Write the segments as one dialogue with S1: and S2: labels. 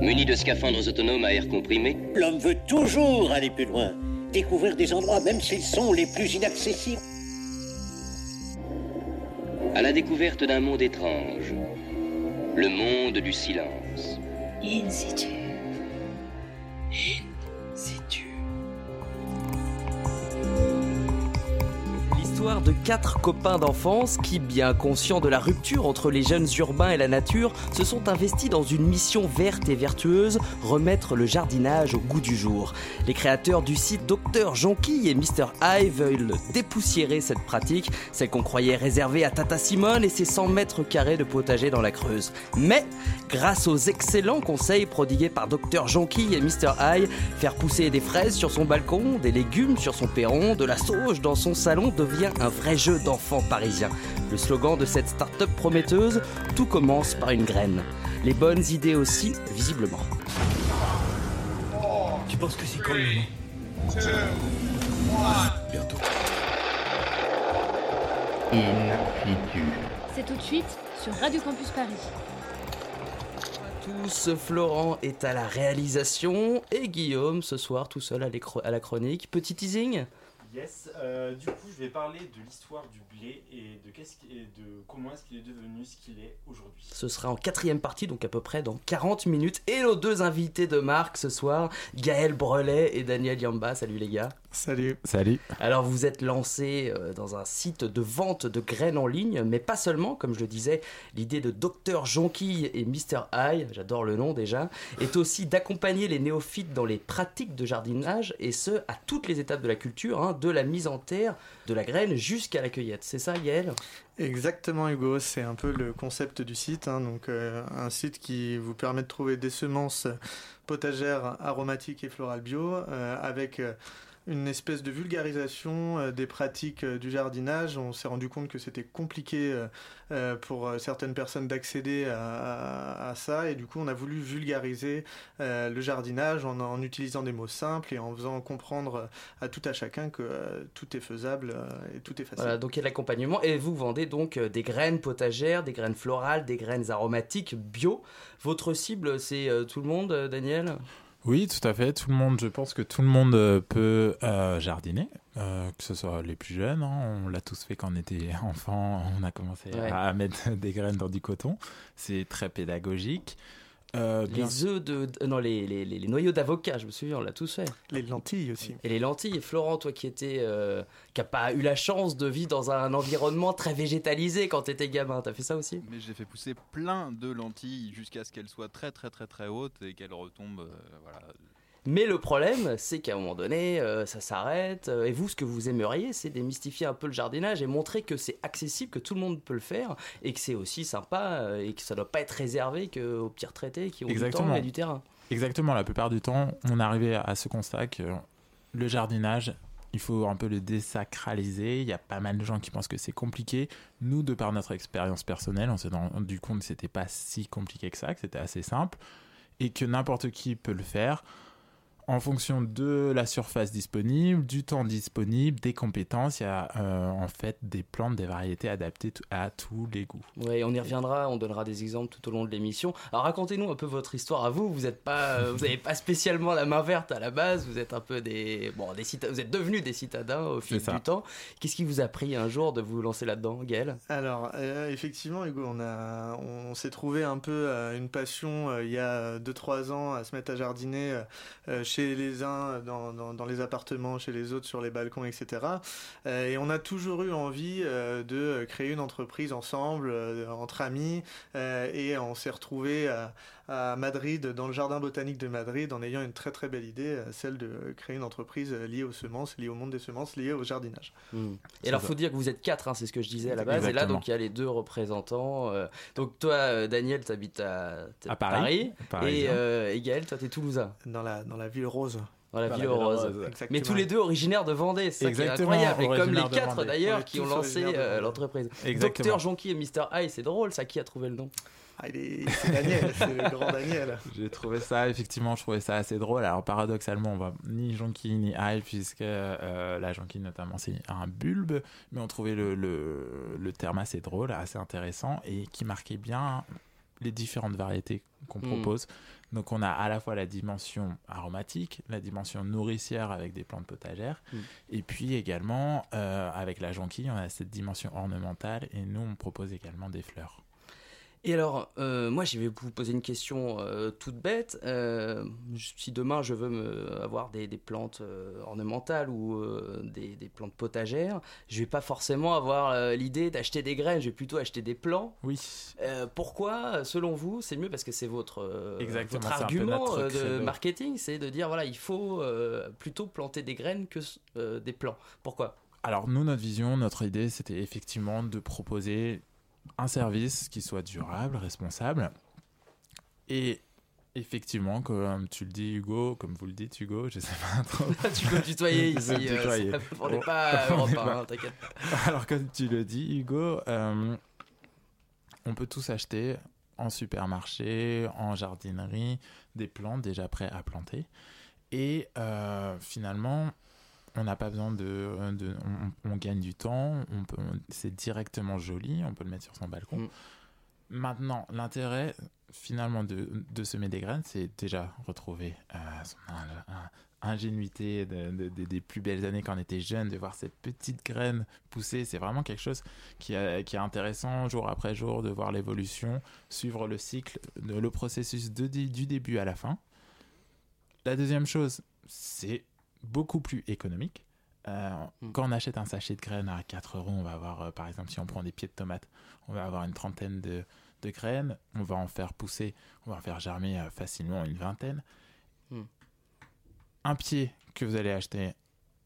S1: Muni de scaphandres autonomes à air comprimé,
S2: L'homme veut toujours aller plus loin, découvrir des endroits même s'ils sont les plus inaccessibles.
S1: à la découverte d'un monde étrange, le monde du silence.
S3: In situ. In
S4: L'histoire de quatre copains d'enfance qui, bien conscients de la rupture entre les jeunes urbains et la nature, se sont investis dans une mission verte et vertueuse, remettre le jardinage au goût du jour. Les créateurs du site Dr Jonquille et Mr High veulent dépoussiérer cette pratique, celle qu'on croyait réservée à Tata Simone et ses 100 mètres carrés de potager dans la Creuse. Mais, grâce aux excellents conseils prodigués par Dr Jonquille et Mr High, faire pousser des fraises sur son balcon, des légumes sur son perron, de la sauge dans son salon devient un vrai jeu d'enfant parisien. Le slogan de cette start-up prometteuse, tout commence par une graine. Les bonnes idées aussi, visiblement.
S5: Tu penses que c'est quand Bientôt.
S6: In situ.
S7: C'est tout de suite sur Radio Campus Paris.
S4: Tous, Florent est à la réalisation et Guillaume ce soir tout seul à, à la chronique. Petit teasing?
S8: Yes, euh, du coup, je vais parler de l'histoire du blé et de, qu'est-ce qui- et de comment est-ce qu'il est devenu ce qu'il est aujourd'hui.
S4: Ce sera en quatrième partie, donc à peu près dans 40 minutes. Et nos deux invités de marque ce soir, Gaël Brelet et Daniel Yamba. Salut les gars.
S8: Salut.
S9: Salut.
S4: Alors vous êtes lancé euh, dans un site de vente de graines en ligne, mais pas seulement, comme je le disais, l'idée de Dr Jonquille et Mr High, j'adore le nom déjà, est aussi d'accompagner les néophytes dans les pratiques de jardinage, et ce, à toutes les étapes de la culture, hein, de la mise en terre, de la graine jusqu'à la cueillette. C'est ça Gaël
S10: Exactement Hugo, c'est un peu le concept du site, hein, euh, un site qui vous permet de trouver des semences potagères aromatiques et florales bio euh, avec euh, une espèce de vulgarisation euh, des pratiques euh, du jardinage. On s'est rendu compte que c'était compliqué euh, pour certaines personnes d'accéder à, ça et du coup on a voulu vulgariser le jardinage en, utilisant des mots simples et en faisant comprendre à tout à chacun que tout est faisable et tout est facile.
S4: Donc il y a l'accompagnement et vous vendez donc des graines potagères, des graines florales, des graines aromatiques bio. Votre cible, c'est tout le monde, Daniel?
S9: Oui, tout à fait. Tout le monde, je pense que tout le monde euh, peut euh, jardiner, euh, que ce soit les plus jeunes. hein. on l'a tous fait quand on était enfant. On a commencé
S4: Ouais.
S9: à mettre des graines dans du coton. C'est très pédagogique. Euh,
S4: Les œufs de. de- non, les, les, les- les noyaux d'avocat, je me souviens, on l'a tous fait.
S10: Les lentilles aussi.
S4: Et les lentilles. Florent, toi qui étais. euh, qui a pas eu la chance de vivre dans un environnement très végétalisé quand t'étais gamin, t'as fait ça aussi?
S11: Mais j'ai fait pousser plein de lentilles jusqu'à ce qu'elles soient très très très très hautes et qu'elles retombent. euh, voilà.
S4: Mais le problème, c'est qu'à un moment donné, euh, ça s'arrête. euh, et vous, ce que vous aimeriez, c'est démystifier un peu le jardinage et montrer que c'est accessible, que tout le monde peut le faire et que c'est aussi sympa euh, et que ça doit pas être réservé qu'aux petits retraités qui ont du
S9: Exactement.
S4: temps et du terrain.
S9: Exactement, la plupart du temps, on arrivait à ce constat que le jardinage, il faut un peu le désacraliser. Il y a pas mal de gens qui pensent que c'est compliqué. Nous, de par notre expérience personnelle, on s'est rendu compte que c'était pas si compliqué que ça, que c'était assez simple et que n'importe qui peut le faire en fonction de la surface disponible, du temps disponible, des compétences. Il y a euh, en fait des plantes, des variétés adaptées à tous les goûts.
S4: Ouais, on y reviendra, on donnera des exemples tout au long de l'émission. Alors racontez-nous un peu votre histoire à vous. Vous pas, euh, vous n'avez pas spécialement la main verte à la base. Vous êtes un peu des, bon, des cita- vous êtes devenus des citadins au fil du temps. Qu'est-ce qui vous a pris un jour de vous lancer là-dedans, Gaël?
S10: Alors, euh, effectivement, Hugo, on, a, on, s'est trouvé un peu euh, une passion euh, il y a 2-3 ans à se mettre à jardiner euh, euh, les uns dans, les appartements, chez les autres sur les balcons, etc. Euh, et on a toujours eu envie euh, de créer une entreprise ensemble, euh, entre amis, et on s'est retrouvé à, à Madrid, dans le jardin botanique de Madrid, en ayant une très très belle idée, euh, celle de créer une entreprise euh, liée aux semences, liée au monde des semences, liée au jardinage.
S4: Hmm. Et alors,
S10: ça.
S4: faut dire que vous êtes quatre, hein, c'est ce que je disais à la base. Et là, donc, il y a les deux représentants. euh, donc, toi, euh, Daniel, t'habites à, t'es
S9: À Paris.
S4: Et, euh, et Gaël, toi, t'es toulousain.
S10: Dans la, dans la ville rose.
S4: Dans la
S10: Dans
S4: ville
S10: la ville
S4: rose.
S10: rose, exactement.
S4: Mais tous les deux originaires de Vendée, c'est incroyable. Et comme les quatre d'ailleurs qui ont lancé euh, l'entreprise.
S9: Exactement.
S4: Docteur Jonqui et Mr. High, c'est drôle ça qui a trouvé le nom?
S10: Ah, il est, c'est Daniel, c'est le grand Daniel.
S9: J'ai trouvé ça, effectivement, je trouvais ça assez drôle. Alors, paradoxalement, on voit ni jonquille ni ail, puisque euh, la jonquille, notamment, c'est un bulbe. Mais on trouvait le, le, le terme assez drôle, assez intéressant et qui marquait bien les différentes variétés qu'on
S4: Mm.
S9: propose. Donc, on a à la fois la dimension aromatique, la dimension nourricière avec des plantes potagères,
S4: Mm.
S9: et puis également, euh, avec la jonquille, on a cette dimension ornementale, et nous, on propose également des fleurs.
S4: Et alors, euh, moi, je vais vous poser une question euh, toute bête. Euh, si demain je veux me, avoir des, des plantes ornementales ou des, des plantes potagères, je vais pas forcément avoir l'idée d'acheter des graines. Je vais plutôt acheter des plants.
S9: Oui.
S4: Pourquoi, selon vous, c'est mieux? Parce que c'est votre, argument de marketing, c'est de dire voilà, il faut plutôt planter des graines que des plants. Pourquoi?
S9: Alors nous, notre vision, notre idée, c'était effectivement de proposer un service qui soit durable, responsable. Et effectivement, comme tu le dis Hugo, comme vous le dites Hugo, je sais pas trop.
S4: Tu peux me tutoyer ici,
S9: me
S4: euh,
S9: tutoyer.
S4: on n'est
S9: Bon,
S4: pas
S9: on
S4: Europe
S9: pas-
S4: hein, t'inquiète
S9: Alors comme tu le dis Hugo, euh, on peut tous acheter en supermarché, en jardinerie, des plantes déjà prêts à planter. Et euh, finalement, on n'a pas besoin de... de- on, on gagne du temps, on peut, c'est directement joli, on peut le mettre sur son balcon.
S4: Mm.
S9: Maintenant, l'intérêt finalement de, de semer des graines, c'est déjà retrouver euh, son in- in- ingénuité de- de- de- des plus belles années quand on était jeune, de voir ces petites graines pousser. C'est vraiment quelque chose qui, est- qui est intéressant jour après jour, de voir l'évolution, suivre le cycle, de- le processus de- du début à la fin. La deuxième chose, c'est beaucoup plus économique. Euh,
S4: Mm.
S9: Quand on achète un sachet de graines à 4 euros, on va avoir, euh, par exemple, si on prend des pieds de tomates, on va avoir une trentaine de, de graines. On va en faire pousser, on va en faire germer euh, facilement une vingtaine.
S4: Mm.
S9: Un pied que vous allez acheter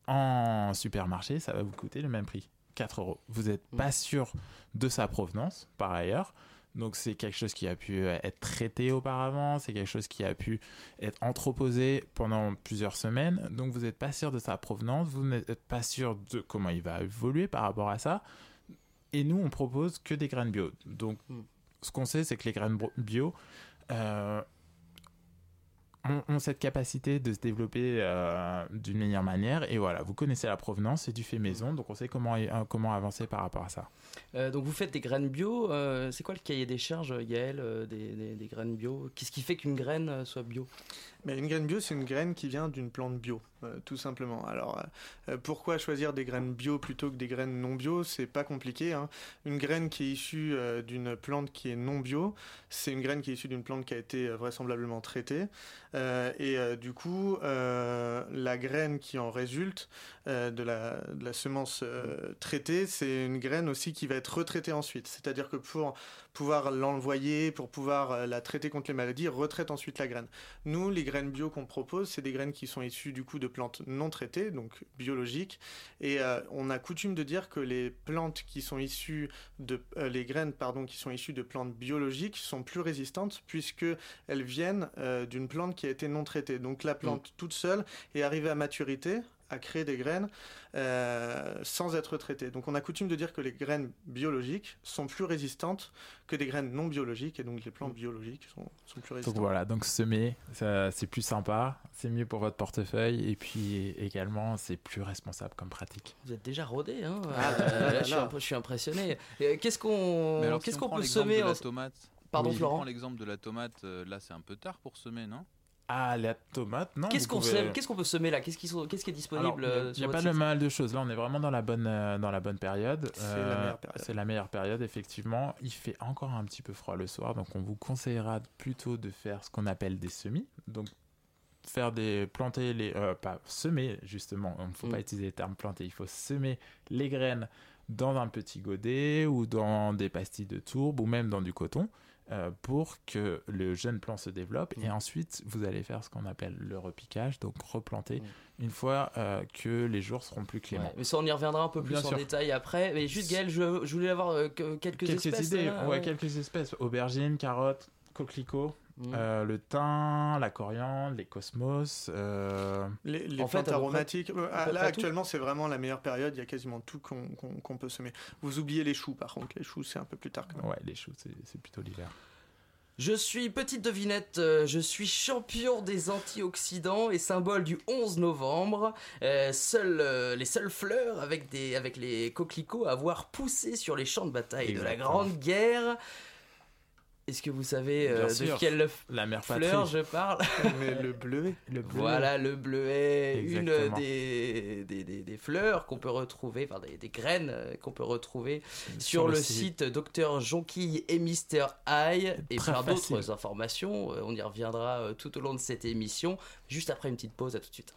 S9: en supermarché, ça va vous coûter le même prix, 4 euros. Vous n'êtes
S4: Mm.
S9: pas sûr de sa provenance, par ailleurs. Donc c'est quelque chose qui a pu euh, être traité auparavant, c'est quelque chose qui a pu être entreposé pendant plusieurs semaines. Donc vous n'êtes pas sûr de sa provenance, vous n'êtes pas sûr de comment il va évoluer par rapport à ça. Et nous, on propose que des graines bio. Donc
S4: Mm.
S9: ce qu'on sait, c'est que les graines bio euh, ont, ont cette capacité de se développer euh, d'une meilleure manière. Et voilà, vous connaissez la provenance, c'est du fait maison, donc on sait comment, euh, comment avancer par rapport à ça.
S4: Euh, donc vous faites des graines bio. euh, c'est quoi le cahier des charges, Gaël, euh, des, des- des graines bio? Qu'est-ce qui fait qu'une graine soit bio?
S10: Mais une graine bio, c'est une graine qui vient d'une plante bio, euh, tout simplement. Alors, euh, euh, pourquoi choisir des graines bio plutôt que des graines non bio? C'est pas compliqué. hein. Une graine qui est issue d'une plante qui est non bio, c'est une graine qui est issue d'une plante qui a été vraisemblablement traitée. Et du coup, la graine qui en résulte euh, de, la, de la semence euh, traitée, c'est une graine aussi qui va être retraitée ensuite. C'est-à-dire que pour pouvoir l'envoyer, pour pouvoir euh, la traiter contre les maladies, retraite ensuite la graine. Nous, les graines bio qu'on propose, c'est des graines qui sont issues du coup de plantes non traitées, donc biologiques. Et on a coutume de dire que les plantes qui sont issues de les graines pardon qui sont issues de plantes biologiques sont plus résistantes puisque elles viennent d'une plante qui a été non traitée. Donc la plante toute seule est arrivée à maturité à créer des graines euh, sans être traitée. Donc on a coutume de dire que les graines biologiques sont plus résistantes que des graines non biologiques et donc les plantes biologiques sont, sont plus
S9: Donc
S10: résistantes.
S9: voilà, donc semer, c'est plus sympa, c'est mieux pour votre portefeuille et puis également c'est plus responsable comme pratique.
S4: Vous êtes déjà rodé, hein
S10: Ah,
S4: Euh,
S10: là,
S4: je, suis je impressionné. Euh, Qu'est-ce qu'on qu'est-ce peut semer
S11: de la
S4: en-
S11: tomate,
S4: Pardon,
S11: si on
S4: Florent
S11: prend l'exemple de la tomate, euh, là c'est un peu tard pour semer, non?
S9: Ah, la tomate, non
S4: Qu'est-ce qu'on
S9: pouvez-
S4: sème Qu'est-ce qu'on peut semer là? Qu'est-ce qui, sont- qu'est-ce qui est disponible euh,
S9: Il
S4: sur
S9: n'y a pas de mal de choses. Là, on est vraiment dans la bonne, euh, dans la bonne période.
S10: C'est la meilleure période.
S9: C'est la meilleure période, effectivement. Il fait encore un petit peu froid le soir, donc on vous conseillera plutôt de faire ce qu'on appelle des semis. Donc, faire des planter les euh, pas semer justement il ne faut
S4: Mm.
S9: pas utiliser le terme planter il faut semer les graines dans un petit godet ou dans des pastilles de tourbe ou même dans du coton euh, pour que le jeune plant se développe et
S4: Mm.
S9: ensuite vous allez faire ce qu'on appelle le repiquage donc replanter
S4: Mm.
S9: une fois euh, que les jours seront plus cléments
S4: Ouais, mais ça, on y reviendra un peu plus
S9: Bien
S4: en
S9: sûr.
S4: détail après. Mais juste, Gaël, je, je voulais avoir euh, que- quelques,
S9: quelques
S4: espèces.
S9: idées
S4: là,
S9: ouais, quelques espèces aubergines carottes coquelicots
S4: Mm.
S9: euh, le thym la coriandre les cosmos euh,
S10: Les, les
S4: En fait,
S10: plantes aromatiques, euh, là actuellement c'est vraiment la meilleure période, il y a quasiment tout qu'on peut semer. Vous oubliez les choux par contre, les choux c'est un peu plus tard quand même.
S9: ouais les choux c'est plutôt l'hiver
S4: Je suis petite devinette, euh, je suis champion des antioxydants et symbole du 11 novembre. Euh, seules, euh, les seules fleurs avec, des, avec les coquelicots à avoir poussé sur les champs de bataille de la. Grande Guerre. Est-ce que vous savez euh, de quelle
S9: La mère
S4: fleur
S9: patrie.
S4: je parle
S10: Mais le bleuet.
S9: Le bleu.
S4: Voilà le bleuet, une
S9: Exactement.
S4: des, des, des- des fleurs qu'on peut retrouver, enfin des, des graines euh, qu'on peut retrouver sur,
S9: Sur
S4: le,
S9: le
S4: site Dr Jonquille et Mister Eye et plein d'autres informations. Euh, On y reviendra euh, tout au long de cette émission, juste après une petite pause. À tout de suite.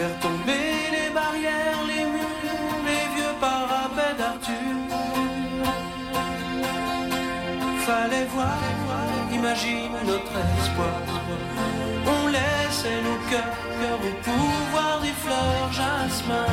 S12: Faire tomber les barrières, les murs, les vieux parapets d'Arthur. Fallait voir, imagine notre espoir. On laissait nos cœurs au pouvoir des fleurs, jasmin,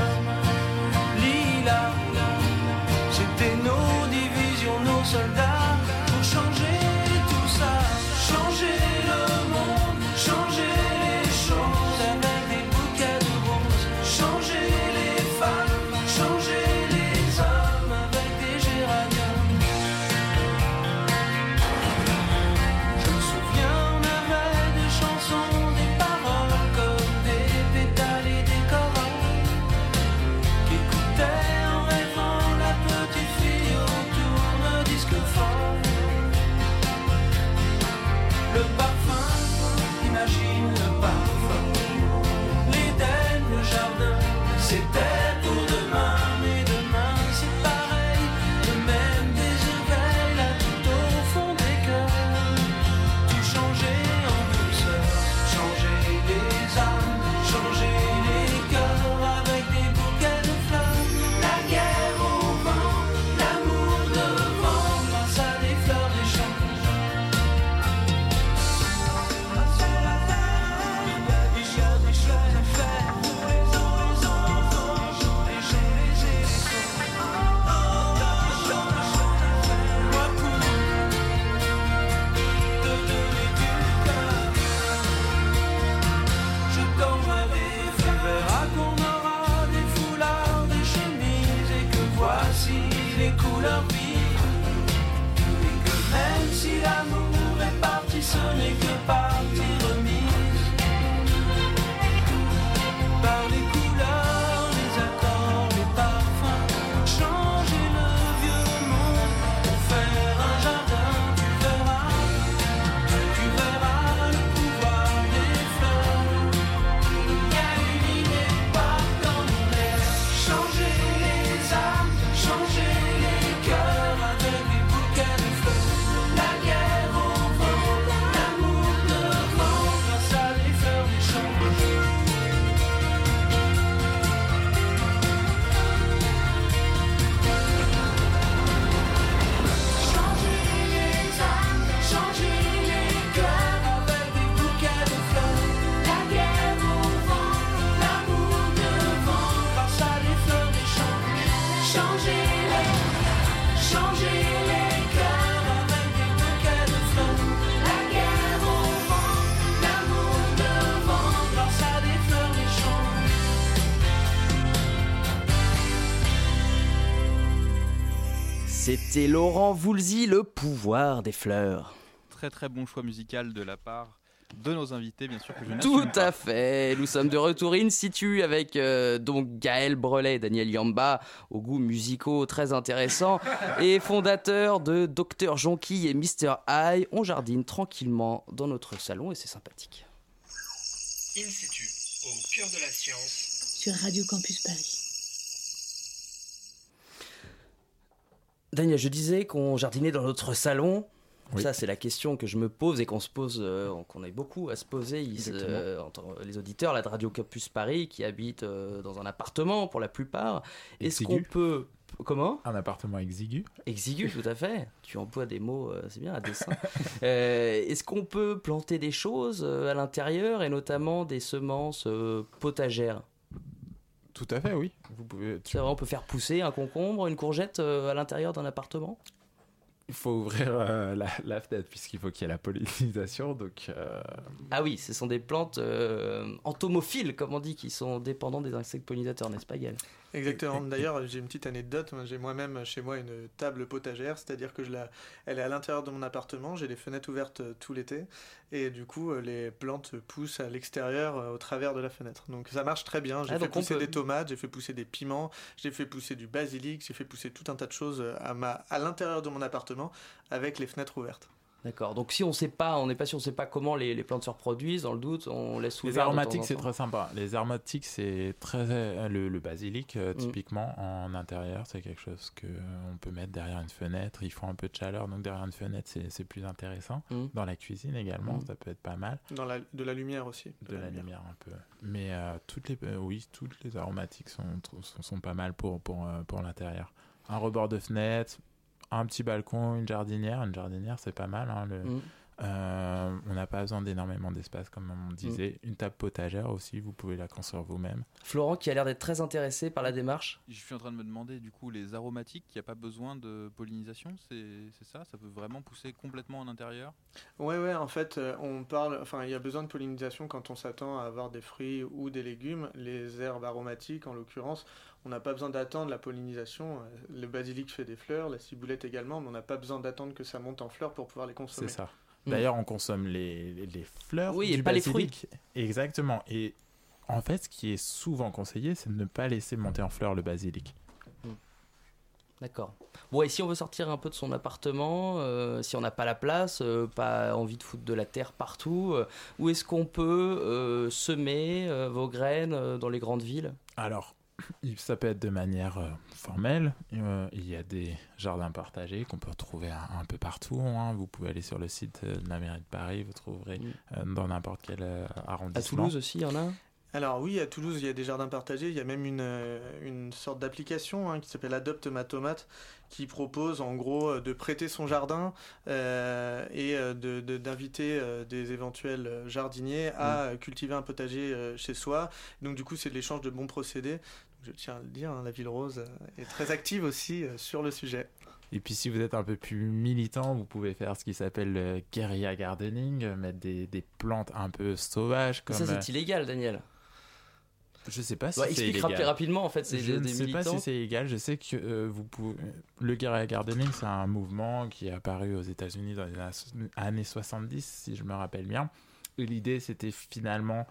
S12: les couleurs vives. Et que même si l'amour est parti, ce n'est
S4: C'était Laurent Voulzy, le pouvoir des fleurs.
S11: Très très bon choix musical de la part de nos invités, bien sûr que je
S4: Tout
S11: pas.
S4: à fait. Nous sommes de retour in situ avec euh, donc Gaël Brelet et Daniel Yamba, aux goûts musicaux très intéressants, et fondateur de Dr Jonquille et Mr Eye. On jardine tranquillement dans notre salon et c'est sympathique.
S13: In situ, au cœur de la science.
S3: Sur Radio Campus Paris.
S4: Daniel, je disais qu'on jardinait dans notre salon.
S9: Oui.
S4: Ça, c'est la question que je me pose et qu'on se pose, euh, qu'on ait beaucoup à se poser, ils- euh, entre les auditeurs là, de Radio Campus Paris qui habitent euh, dans un appartement pour la plupart. Est-ce qu'on peut. Comment?
S9: Un appartement exigu.
S4: Exigu, tout à fait. Tu emploies des mots, c'est bien, à dessein. Est-ce qu'on peut planter des choses à l'intérieur et notamment des semences potagères?
S9: Tout à fait, oui. Vous pouvez.
S4: C'est vrai, on peut faire pousser un concombre, une courgette euh, à l'intérieur d'un appartement?
S9: Il faut ouvrir euh, la, la fenêtre puisqu'il faut qu'il y ait la pollinisation. Donc, euh,
S4: Ah oui, ce sont des plantes euh, entomophiles, comme on dit, qui sont dépendantes des insectes pollinisateurs, n'est-ce pas, Gaël?
S10: Exactement. D'ailleurs, j'ai une petite anecdote. J'ai moi-même chez moi une table potagère, c'est-à-dire que je la, elle est à l'intérieur de mon appartement. J'ai les fenêtres ouvertes euh, tout l'été, et du coup, euh, les plantes poussent à l'extérieur, euh, au travers de la fenêtre. Donc ça marche très bien. J'ai
S4: Ah,
S10: fait pousser
S4: peut-
S10: des tomates, j'ai fait pousser des piments, j'ai fait pousser du basilic, j'ai fait pousser tout un tas de choses à ma, à l'intérieur de mon appartement avec les fenêtres ouvertes.
S4: D'accord. Donc si on sait pas, on n'est pas sûr, on sait pas comment les, les plantes se reproduisent, dans le doute, on laisse ouvert.
S9: les aromatiques, c'est très sympa. Les aromatiques, c'est très. euh, Le, le basilic, euh,
S4: Mm.
S9: typiquement, en intérieur, c'est quelque chose que on peut mettre derrière une fenêtre. Il faut un peu de chaleur, donc derrière une fenêtre, c'est plus intéressant.
S4: Mm.
S9: Dans la cuisine également,
S10: Mm.
S9: ça peut être pas mal.
S10: Dans la, de la lumière aussi.
S9: De la lumière un peu. Mais euh, toutes les, euh, oui, toutes les aromatiques sont, sont, sont pas mal pour, pour, euh, pour l'intérieur. Un rebord de fenêtre, un petit balcon, une jardinière. Une jardinière, c'est pas mal. hein,
S4: Mm.
S9: Euh, on n'a pas besoin d'énormément d'espace, comme on disait. Une table potagère aussi, vous pouvez la construire vous-même.
S4: Florent, qui a l'air d'être très intéressé par la démarche.
S11: Je suis en train de me demander, du coup, les aromatiques, il n'y a pas besoin de pollinisation, c'est c'est ça? Ça peut vraiment pousser complètement en intérieur?
S10: Ouais, ouais, en fait, euh, on parle, enfin, il y a besoin de pollinisation quand on s'attend à avoir des fruits ou des légumes. Les herbes aromatiques, en l'occurrence, on n'a pas besoin d'attendre la pollinisation. Euh, Le basilic fait des fleurs, la ciboulette également, mais on n'a pas besoin d'attendre que ça monte en fleurs pour pouvoir les consommer.
S9: C'est ça. D'ailleurs, on consomme les, les- fleurs.
S4: Oui, et pas les
S9: basilic. Exactement. Et en fait, ce qui est souvent conseillé, c'est de ne pas laisser monter en fleurs le basilic.
S4: D'accord. Bon, et si on veut sortir un peu de son appartement, euh, si on n'a pas la place, euh, pas envie de foutre de la terre partout, euh, où est-ce qu'on peut semer vos graines dans les grandes villes?
S9: Alors, ça peut être de manière euh, formelle. Euh, il y a des jardins partagés qu'on peut retrouver un, un peu partout. hein. Vous pouvez aller sur le site euh, de la mairie de Paris, vous trouverez euh, dans n'importe quel euh,
S4: À
S9: arrondissement.
S4: Toulouse aussi, il y en a
S10: Alors oui, à Toulouse, il y a des jardins partagés. Il y a même une, une sorte d'application hein, qui s'appelle Adopte ma tomate, qui propose en gros de prêter son jardin euh, et de- de- d'inviter euh, des éventuels jardiniers à euh, cultiver un potager euh, chez soi. Donc du coup, c'est de l'échange de bons procédés. Je tiens à le dire, hein, la Ville Rose euh, est très active aussi euh, sur le sujet.
S9: Et puis si vous êtes un peu plus militant, vous pouvez faire ce qui s'appelle le guerilla gardening, euh, mettre des, des plantes un peu sauvages. Comme,
S4: Ça,
S9: euh,
S4: c'est illégal, Daniel.
S9: Je sais pas si
S4: Ouais,
S9: c'est
S4: explique
S9: illégal.
S4: rapide- rapidement, en fait, c'est
S9: Je
S4: des-
S9: ne sais pas si c'est illégal. Je sais que euh, vous pouvez... le guerilla gardening, c'est un mouvement qui est apparu aux États-Unis dans les années 70, si je me rappelle bien. Et l'idée, c'était finalement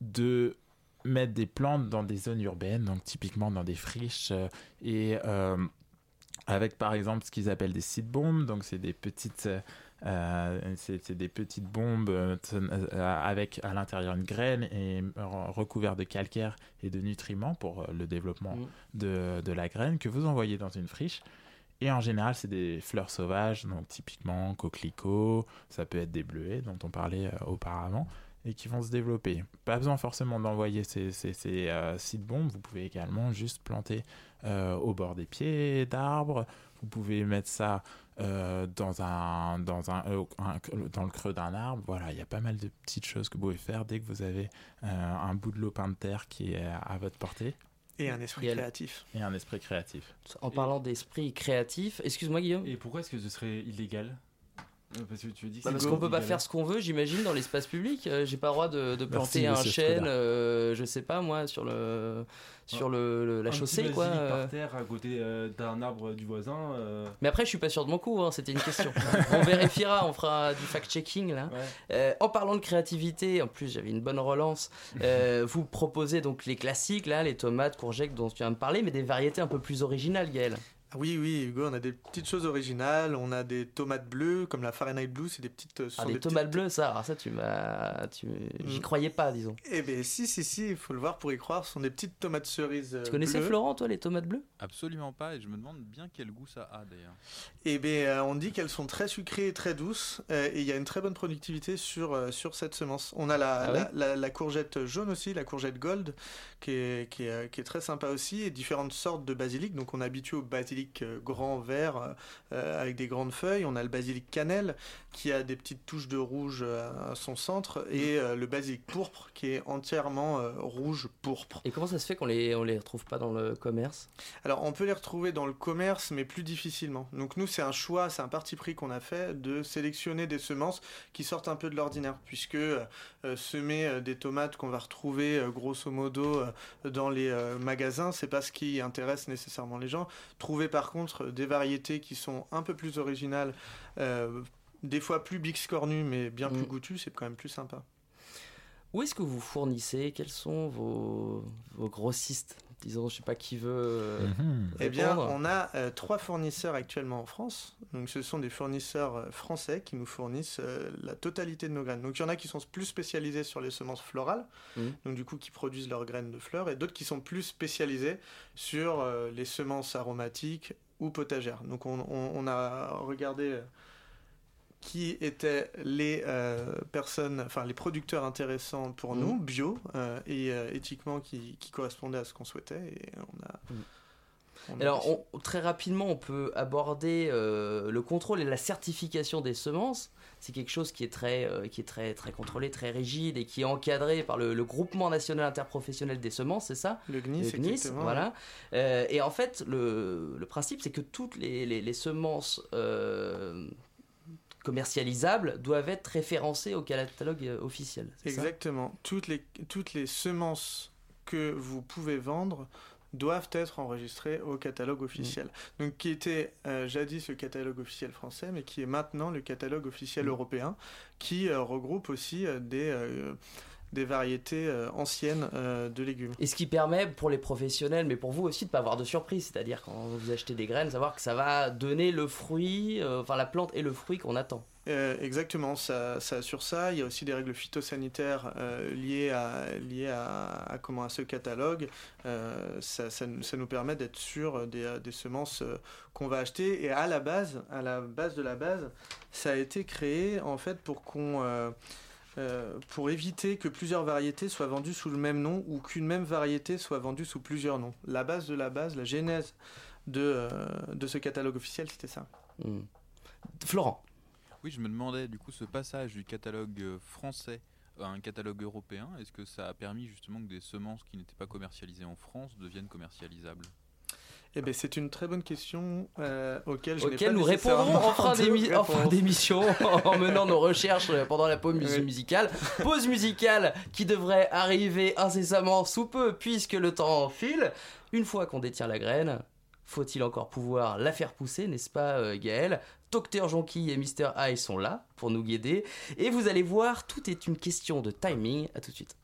S9: de mettre des plantes dans des zones urbaines, donc typiquement dans des friches euh, et euh, avec par exemple ce qu'ils appellent des seed bombs, donc c'est des petites euh, c'est des petites bombes euh, avec à l'intérieur une graine et re- recouvert de calcaire et de nutriments pour le développement
S4: Mm.
S9: de, de la graine que vous envoyez dans une friche. Et en général, c'est des fleurs sauvages, donc typiquement coquelicots, ça peut être des bleuets dont on parlait euh, auparavant, et qui vont se développer. Pas besoin forcément d'envoyer ces, ces, ces euh, seed bombes, vous pouvez également juste planter euh, au bord des pieds d'arbres, vous pouvez mettre ça euh, dans, un, dans, un, euh, un- dans le creux d'un arbre. Voilà, il y a pas mal de petites choses que vous pouvez faire dès que vous avez euh, un bout de lopin de terre qui est à votre portée.
S10: Et un esprit
S4: Et
S10: créatif.
S9: Et un esprit créatif.
S4: En parlant d'esprit créatif, excuse-moi Guillaume.
S8: Et pourquoi est-ce que ce serait illégal? Parce que tu dis que
S4: Bah,
S8: c'est
S4: parce qu'on peut pas faire ce qu'on veut, j'imagine, dans l'espace public. Euh, J'ai pas le droit de, de planter un chêne, euh, je sais pas moi, sur le sur le, le- la
S8: Un petit
S4: chaussée quoi.
S8: basilic
S4: euh.
S8: par terre à côté euh, d'un arbre du voisin. euh,
S4: Mais après, je suis pas sûr de mon coup, hein, c'était une question. on vérifiera, on fera du fact-checking là. Euh, en parlant de créativité, en plus j'avais une bonne relance, euh, vous proposez donc les classiques là, les tomates, courgettes dont tu viens de parler, mais des variétés un peu plus originales, Gaël.
S10: Ah Oui, oui, Hugo, on a des petites choses originales. On a des tomates bleues, comme la Fahrenheit Blue, c'est des petites. ce
S4: Ah,
S10: des
S4: tomates bleues, ça, alors ça, tu m'as. Tu... J'y
S10: Mm.
S4: croyais pas, disons.
S10: Eh bien, si, si, si, il faut le voir pour y croire. Ce sont des petites tomates cerises. euh,
S4: Tu connaissais
S10: bleues.
S4: Florent, toi, les tomates bleues?
S11: Absolument pas, et je me demande bien quel goût ça a d'ailleurs.
S10: Eh bien, euh, on dit qu'elles sont très sucrées et très douces, euh, et il y a une très bonne productivité sur, euh, sur cette semence. On a la,
S4: Ah
S10: la, la- la courgette jaune aussi, la courgette gold, qui est, qui est, euh, qui est très sympa aussi, et différentes sortes de basilic. Donc, on est habitué au basilic euh, grand vert euh, euh, avec des grandes feuilles. On a le basilic cannelle qui a des petites touches de rouge à son centre, et le basilic pourpre qui est entièrement rouge pourpre.
S4: Et comment ça se fait qu'on les, on les retrouve pas dans le commerce?
S10: Alors, on peut les retrouver dans le commerce, mais plus difficilement. Donc, nous, c'est un choix, c'est un parti pris qu'on a fait de sélectionner des semences qui sortent un peu de l'ordinaire, puisque semer des tomates qu'on va retrouver grosso modo dans les magasins, c'est pas ce qui intéresse nécessairement les gens. Trouver par contre des variétés qui sont un peu plus originales, euh, des fois plus bixcornues, mais bien plus goûtues, c'est quand même plus sympa.
S4: Où est-ce que vous fournissez? Quels sont vos, vos grossistes? Disons, je sais pas qui veut. euh,
S10: Eh bien, on a euh, trois fournisseurs actuellement en France. Donc, ce sont des fournisseurs euh, français qui nous fournissent euh, la totalité de nos graines. Donc, il y en a qui sont plus spécialisés sur les semences florales,
S4: Mhm.
S10: donc du coup qui produisent leurs graines de fleurs, et d'autres qui sont plus spécialisés sur euh, les semences aromatiques ou potagères. Donc, on, on- on a regardé. Qui étaient les euh, personnes, enfin les producteurs intéressants pour
S4: Mhm.
S10: nous, bio euh, et euh, éthiquement qui, qui correspondaient à ce qu'on souhaitait. Et on a, on a
S4: Alors,
S10: réussi.
S4: on- très rapidement, on peut aborder le contrôle et la certification des semences. C'est quelque chose qui est très, qui est très, très contrôlé, très rigide et qui est encadré par le, le Groupement national interprofessionnel des semences, c'est ça?
S10: Le GNIS, exactement,
S4: voilà. Euh, et en fait, le, le principe, c'est que toutes les, les- les semences commercialisables doivent être référencées au catalogue euh, officiel.
S10: Exactement. Toutes les, toutes les semences que vous pouvez vendre doivent être enregistrées au catalogue officiel. Donc qui était euh, jadis le catalogue officiel français, mais qui est maintenant le catalogue officiel européen, qui euh, regroupe aussi euh, des, des variétés euh, anciennes euh, de légumes.
S4: Et ce qui permet pour les professionnels, mais pour vous aussi, de pas avoir de surprise. C'est-à-dire quand vous achetez des graines, savoir que ça va donner le fruit, euh, enfin la plante et le fruit qu'on attend.
S10: Exactement, ça, ça assure ça. Il y a aussi des règles phytosanitaires liées, à, liées à, à comment, à ce catalogue. Ça, ça nous- ça nous permet d'être sûr des, des semences qu'on va acheter. Et à la base, à la base de la base, ça a été créé en fait pour qu'on euh, pour éviter que plusieurs variétés soient vendues sous le même nom ou qu'une même variété soit vendue sous plusieurs noms. La base de la base, la genèse de, euh, de ce catalogue officiel, c'était ça.
S4: Florent.
S11: Oui, je me demandais du coup ce passage du catalogue euh, français à un catalogue européen, est-ce que ça a permis justement que des semences qui n'étaient pas commercialisées en France deviennent commercialisables?
S10: Eh ben, c'est une très bonne question euh, auquel je
S4: Auquel nous répondrons en fin en d'émission en menant nos recherches pendant la pause
S10: Oui.
S4: musicale. Pause musicale qui devrait arriver incessamment sous peu puisque le temps file. Une fois qu'on détient la graine, faut-il encore pouvoir la faire pousser, n'est-ce pas euh, Gaël? Docteur Jonquille et Mr. Eye sont là pour nous guider. Et vous allez voir, tout est une question de timing. À tout de suite.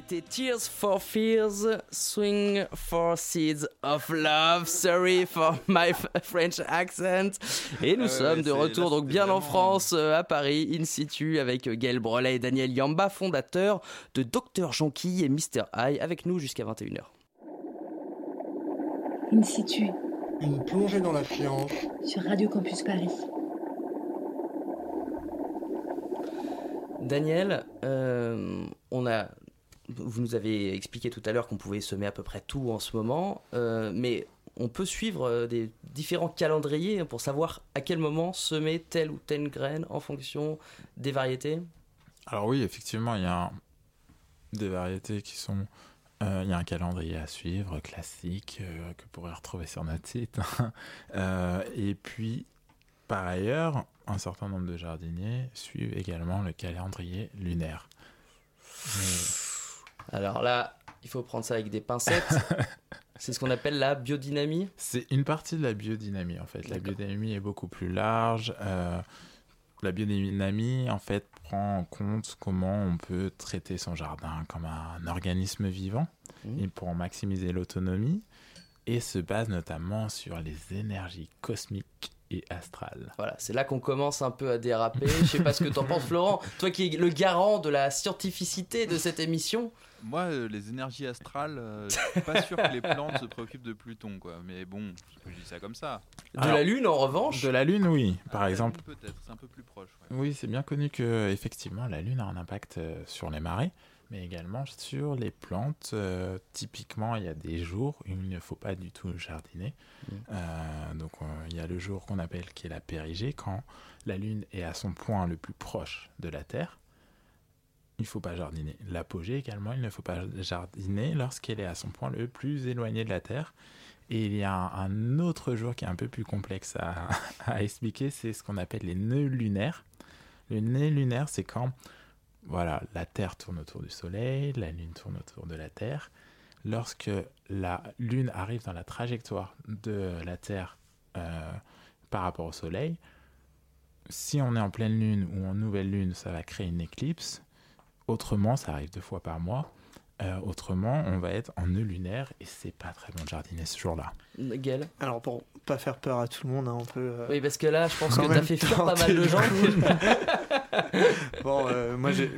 S4: C'était Tears for Fears, Swing for Seeds of Love. Sorry for my French accent. Et nous
S11: Ah ouais,
S4: sommes de retour, donc bien en
S11: vraiment-
S4: France, euh, à Paris, in situ, avec euh, Gaël Brelet et Daniel Yamba, fondateur de Dr. Jonquille et Mr. High, avec nous jusqu'à 21h.
S7: In situ,
S10: Une plongée dans la science.
S7: sur Radio Campus Paris.
S4: Daniel, euh, on a, vous nous avez expliqué tout à l'heure qu'on pouvait semer à peu près tout en ce moment, euh, mais on peut suivre euh, des différents calendriers pour savoir à quel moment semer telle ou telle graine en fonction des variétés?
S9: Alors oui, effectivement, il y a des variétés qui sont... euh, il y a un calendrier à suivre, classique, que vous pourrez retrouver sur notre site. Euh, et puis, par ailleurs, un certain nombre de jardiniers suivent également le calendrier lunaire. Mais-
S4: Alors là, il faut prendre ça avec des pincettes. C'est ce qu'on appelle la biodynamie.
S9: C'est une partie de la biodynamie en fait. La biodynamie est beaucoup plus large. Euh, la biodynamie en fait prend en compte comment on peut traiter son jardin comme un organisme vivant
S4: Mhm.
S9: et pour en maximiser l'autonomie et se base notamment sur les énergies cosmiques et astrales.
S4: Voilà, c'est là qu'on commence un peu à déraper. Je sais pas ce que t'en penses, Florent. Toi qui es le garant de la scientificité de cette émission.
S11: Moi, euh, les énergies astrales, euh, je suis pas sûr que les plantes se préoccupent de Pluton, quoi. Mais bon, je dis ça comme ça.
S4: De la Lune, en revanche.
S9: De la Lune, oui. Par
S11: Ah,
S9: exemple,
S11: peut-être, c'est un peu plus proche. ouais.
S9: Oui, c'est bien connu que effectivement la Lune a un impact euh, sur les marées, mais également sur les plantes. Euh, typiquement, il y a des jours où il ne faut pas du tout jardiner.
S4: Mm.
S9: Euh, donc, euh, il y a le jour qu'on appelle qui est la périgée, quand la Lune est à son point le plus proche de la Terre. Il ne faut pas jardiner. L'apogée également, il ne faut pas jardiner lorsqu'elle est à son point le plus éloigné de la Terre. Et il y a un, un autre jour qui est un peu plus complexe à, à expliquer, c'est ce qu'on appelle les nœuds lunaires. Le nœud lunaire, c'est quand voilà, la Terre tourne autour du Soleil, la Lune tourne autour de la Terre. Lorsque la Lune arrive dans la trajectoire de la Terre euh, par rapport au Soleil, si on est en pleine Lune ou en nouvelle Lune, ça va créer une éclipse. Autrement, ça arrive deux fois par mois. Euh, autrement, on va être en nœud lunaire et c'est pas très bon de jardiner ce jour-là.
S4: Gaël?
S10: Alors pour pas faire peur à tout le monde, hein, on peut. euh,
S4: Oui, parce que là, je pense
S10: en
S4: que t'as fait fuir pas mal de gens.
S10: bon, euh, moi, j'ai,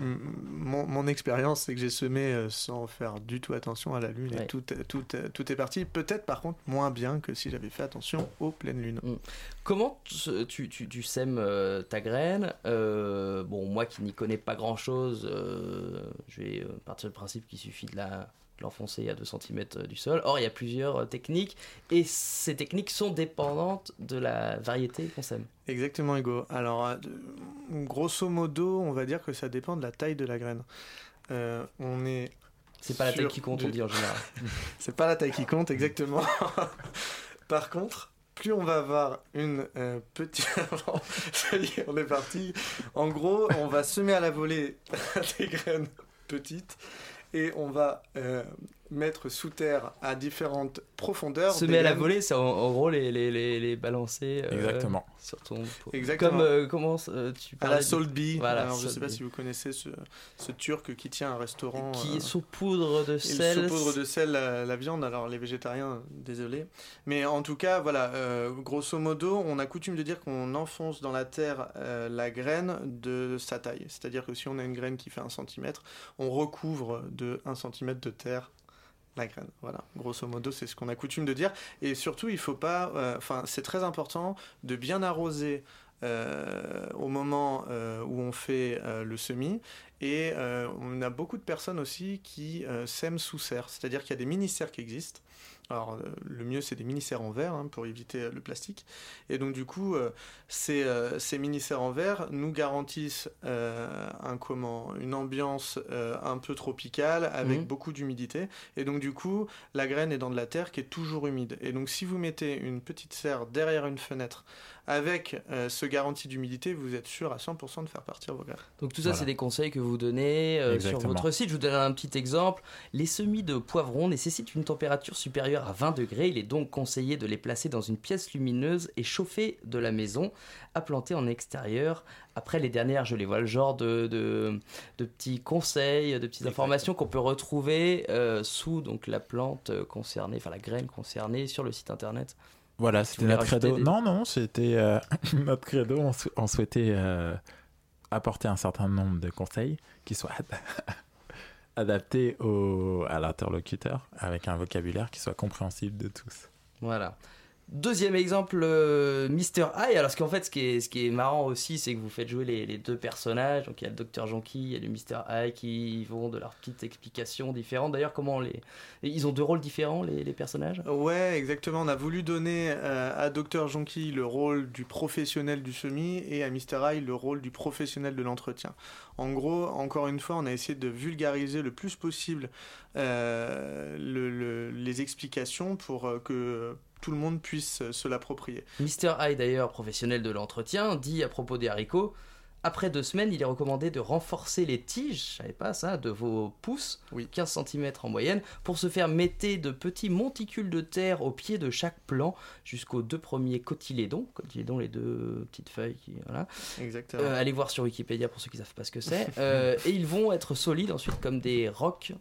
S10: mon, mon expérience, c'est que j'ai semé euh, sans faire du tout attention à la lune
S4: Ouais.
S10: et tout, est- tout, est- tout est parti. Peut-être par contre moins bien que si j'avais fait attention aux pleines lunes.
S4: Comment tu, tu, tu- tu sèmes euh, ta graine? Euh, Bon, moi qui n'y connais pas grand-chose, euh, je vais euh, partir du principe qu'il suffit de la l'enfoncer à 2 cm du sol. Or, il y a plusieurs euh, techniques et ces techniques sont dépendantes de la variété qu'on sème.
S10: Exactement, Hugo. Alors, euh, grosso modo, on va dire que ça dépend de la taille de la graine. Euh, on est.
S4: C'est pas la taille qui compte,
S10: du-
S4: on dit en général.
S10: C'est pas la taille qui compte, exactement. Par contre, plus on va avoir une euh, petite. Ça y est, on est parti. En gros, on va semer à la volée des graines petites et on va euh, mettre sous terre à différentes profondeurs.
S4: Semer à la volée, c'est en, en gros les, les, les, les balancer. euh,
S9: Exactement.
S4: Sur ton.
S10: Exactement.
S4: Comme euh, comment euh, tu
S10: À la
S4: de-
S10: Salt Bee.
S4: Voilà,
S10: Alors, je sais
S4: Salt
S10: pas si vous connaissez ce, ce turc qui tient un restaurant.
S4: Qui
S10: euh,
S4: saupoudre de
S10: Il
S4: sel.
S10: saupoudre de sel la, la viande, alors les végétariens, désolé. Mais en tout cas, voilà, euh, grosso modo, on a coutume de dire qu'on enfonce dans la terre euh, la graine de sa taille. C'est-à-dire que si on a une graine qui fait un centimètre, on recouvre de 1 centimètre de terre la. Voilà, grosso modo, c'est ce qu'on a coutume de dire. Et surtout, il faut pas, euh, enfin, c'est très important de bien arroser euh, au moment euh, où on fait le semis. Et on a beaucoup de personnes aussi qui sèment sous serre, c'est-à-dire qu'il y a des mini-serres qui existent. Alors, euh, le mieux, c'est des mini-serres en verre hein, pour éviter euh, le plastique. Et donc, du coup, euh, ces, euh, ces mini-serres en verre nous garantissent euh, un, comment, une ambiance euh, un peu tropicale avec
S4: Mhm.
S10: beaucoup d'humidité. Et donc, du coup, la graine est dans de la terre qui est toujours humide. Et donc, si vous mettez une petite serre derrière une fenêtre avec euh, ce garantie d'humidité, vous êtes sûr à 100% de faire partir vos graines.
S4: Donc tout ça,
S10: Voilà.
S4: c'est des conseils que vous euh, sur votre site. Je vous donne un petit exemple. Les semis de poivrons nécessitent une température supérieure à 20 degrés. Il est donc conseillé de les placer dans une pièce lumineuse et chauffée de la maison, à planter en extérieur. Après les dernières, je les vois le genre de, de, de petits conseils, de petites informations qu'on peut retrouver euh, sous donc la plante concernée, enfin la graine concernée sur le site internet.
S9: Voilà, c'était notre credo.
S4: des-
S9: Non, non, c'était euh, notre credo. On, sou- on souhaitait euh, apporter un certain nombre de conseils qui soient ad- adaptés au, à l'interlocuteur avec un vocabulaire qui soit compréhensible de tous.
S4: Voilà. Deuxième exemple, euh, Mr. Eye. Alors, ce qu'en fait, ce qui est, ce qui est marrant aussi, c'est que vous faites jouer les, deux personnages. Donc, il y a le Dr. Jonky, il y a le Mr. Eye qui vont de leurs petites explications différentes. D'ailleurs, comment les. Ils ont deux rôles différents, les, les personnages?
S10: Ouais, exactement. On a voulu donner euh, à Dr. Jonky le rôle du professionnel du semi et à Mr. Eye le rôle du professionnel de l'entretien. En gros, encore une fois, on a essayé de vulgariser le plus possible euh, le- le- les explications pour euh, que tout le monde puisse euh, se l'approprier.
S4: Mr. Eye, d'ailleurs, professionnel de l'entretien, dit à propos des haricots après deux semaines, il est recommandé de renforcer les tiges, je savais pas ça, de vos pouces, 15 cm en moyenne, pour se faire mettre de petits monticules de terre au pied de chaque plant jusqu'aux deux premiers cotylédons. Cotylédons, les deux petites feuilles qui. Voilà.
S10: Exactement.
S4: Euh, allez voir sur Wikipédia pour ceux qui savent pas ce que c'est. Euh, et ils vont être solides ensuite comme des rocs.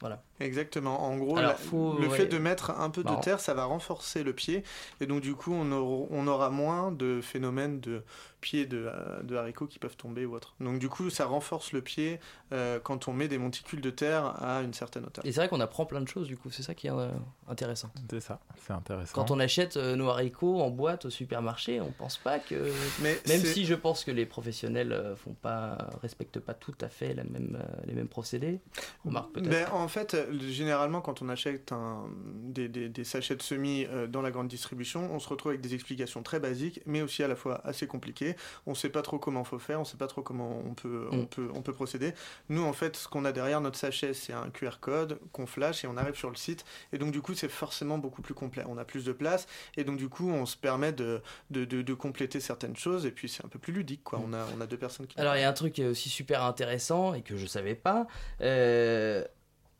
S4: Voilà.
S10: Exactement. En gros,
S4: Alors,
S10: la-
S4: faut-
S10: le
S4: ouais.
S10: fait de mettre un peu de
S4: Marrant.
S10: terre, ça va renforcer le pied. Et donc, du coup, on aura, on aura moins de phénomènes de pieds de, euh, de haricots qui peuvent tomber ou autre. Donc, du coup, ça renforce le pied euh, quand on met des monticules de terre à une certaine hauteur.
S4: Et c'est vrai qu'on apprend plein de choses du coup, c'est ça qui est euh, intéressant.
S9: C'est ça, c'est intéressant.
S4: Quand on achète euh, nos haricots en boîte au supermarché, on pense pas que.
S10: Mais
S4: même si je pense que les professionnels font pas, respectent pas tout à fait la même, euh, les mêmes procédés. Remarque peut-être.
S10: Ben, en fait, euh, généralement, quand on achète un, des, des- des sachets de semis euh, dans la grande distribution, on se retrouve avec des explications très basiques, mais aussi à la fois assez compliquées. On ne sait pas trop comment faut faire, on ne sait pas trop comment on peut, on
S4: Mm.
S10: peut, on peut procéder. Nous, en fait, ce qu'on a derrière notre sachet, c'est un QR code qu'on flash et on arrive sur le site. Et donc, du coup, c'est forcément beaucoup plus complet. On a plus de place et donc, du coup, on se permet de, de, de- de compléter certaines choses et puis c'est un peu plus ludique. Quoi. On, a, on a deux personnes qui.
S4: Alors il y a un truc qui est aussi super intéressant et que je savais pas. euh,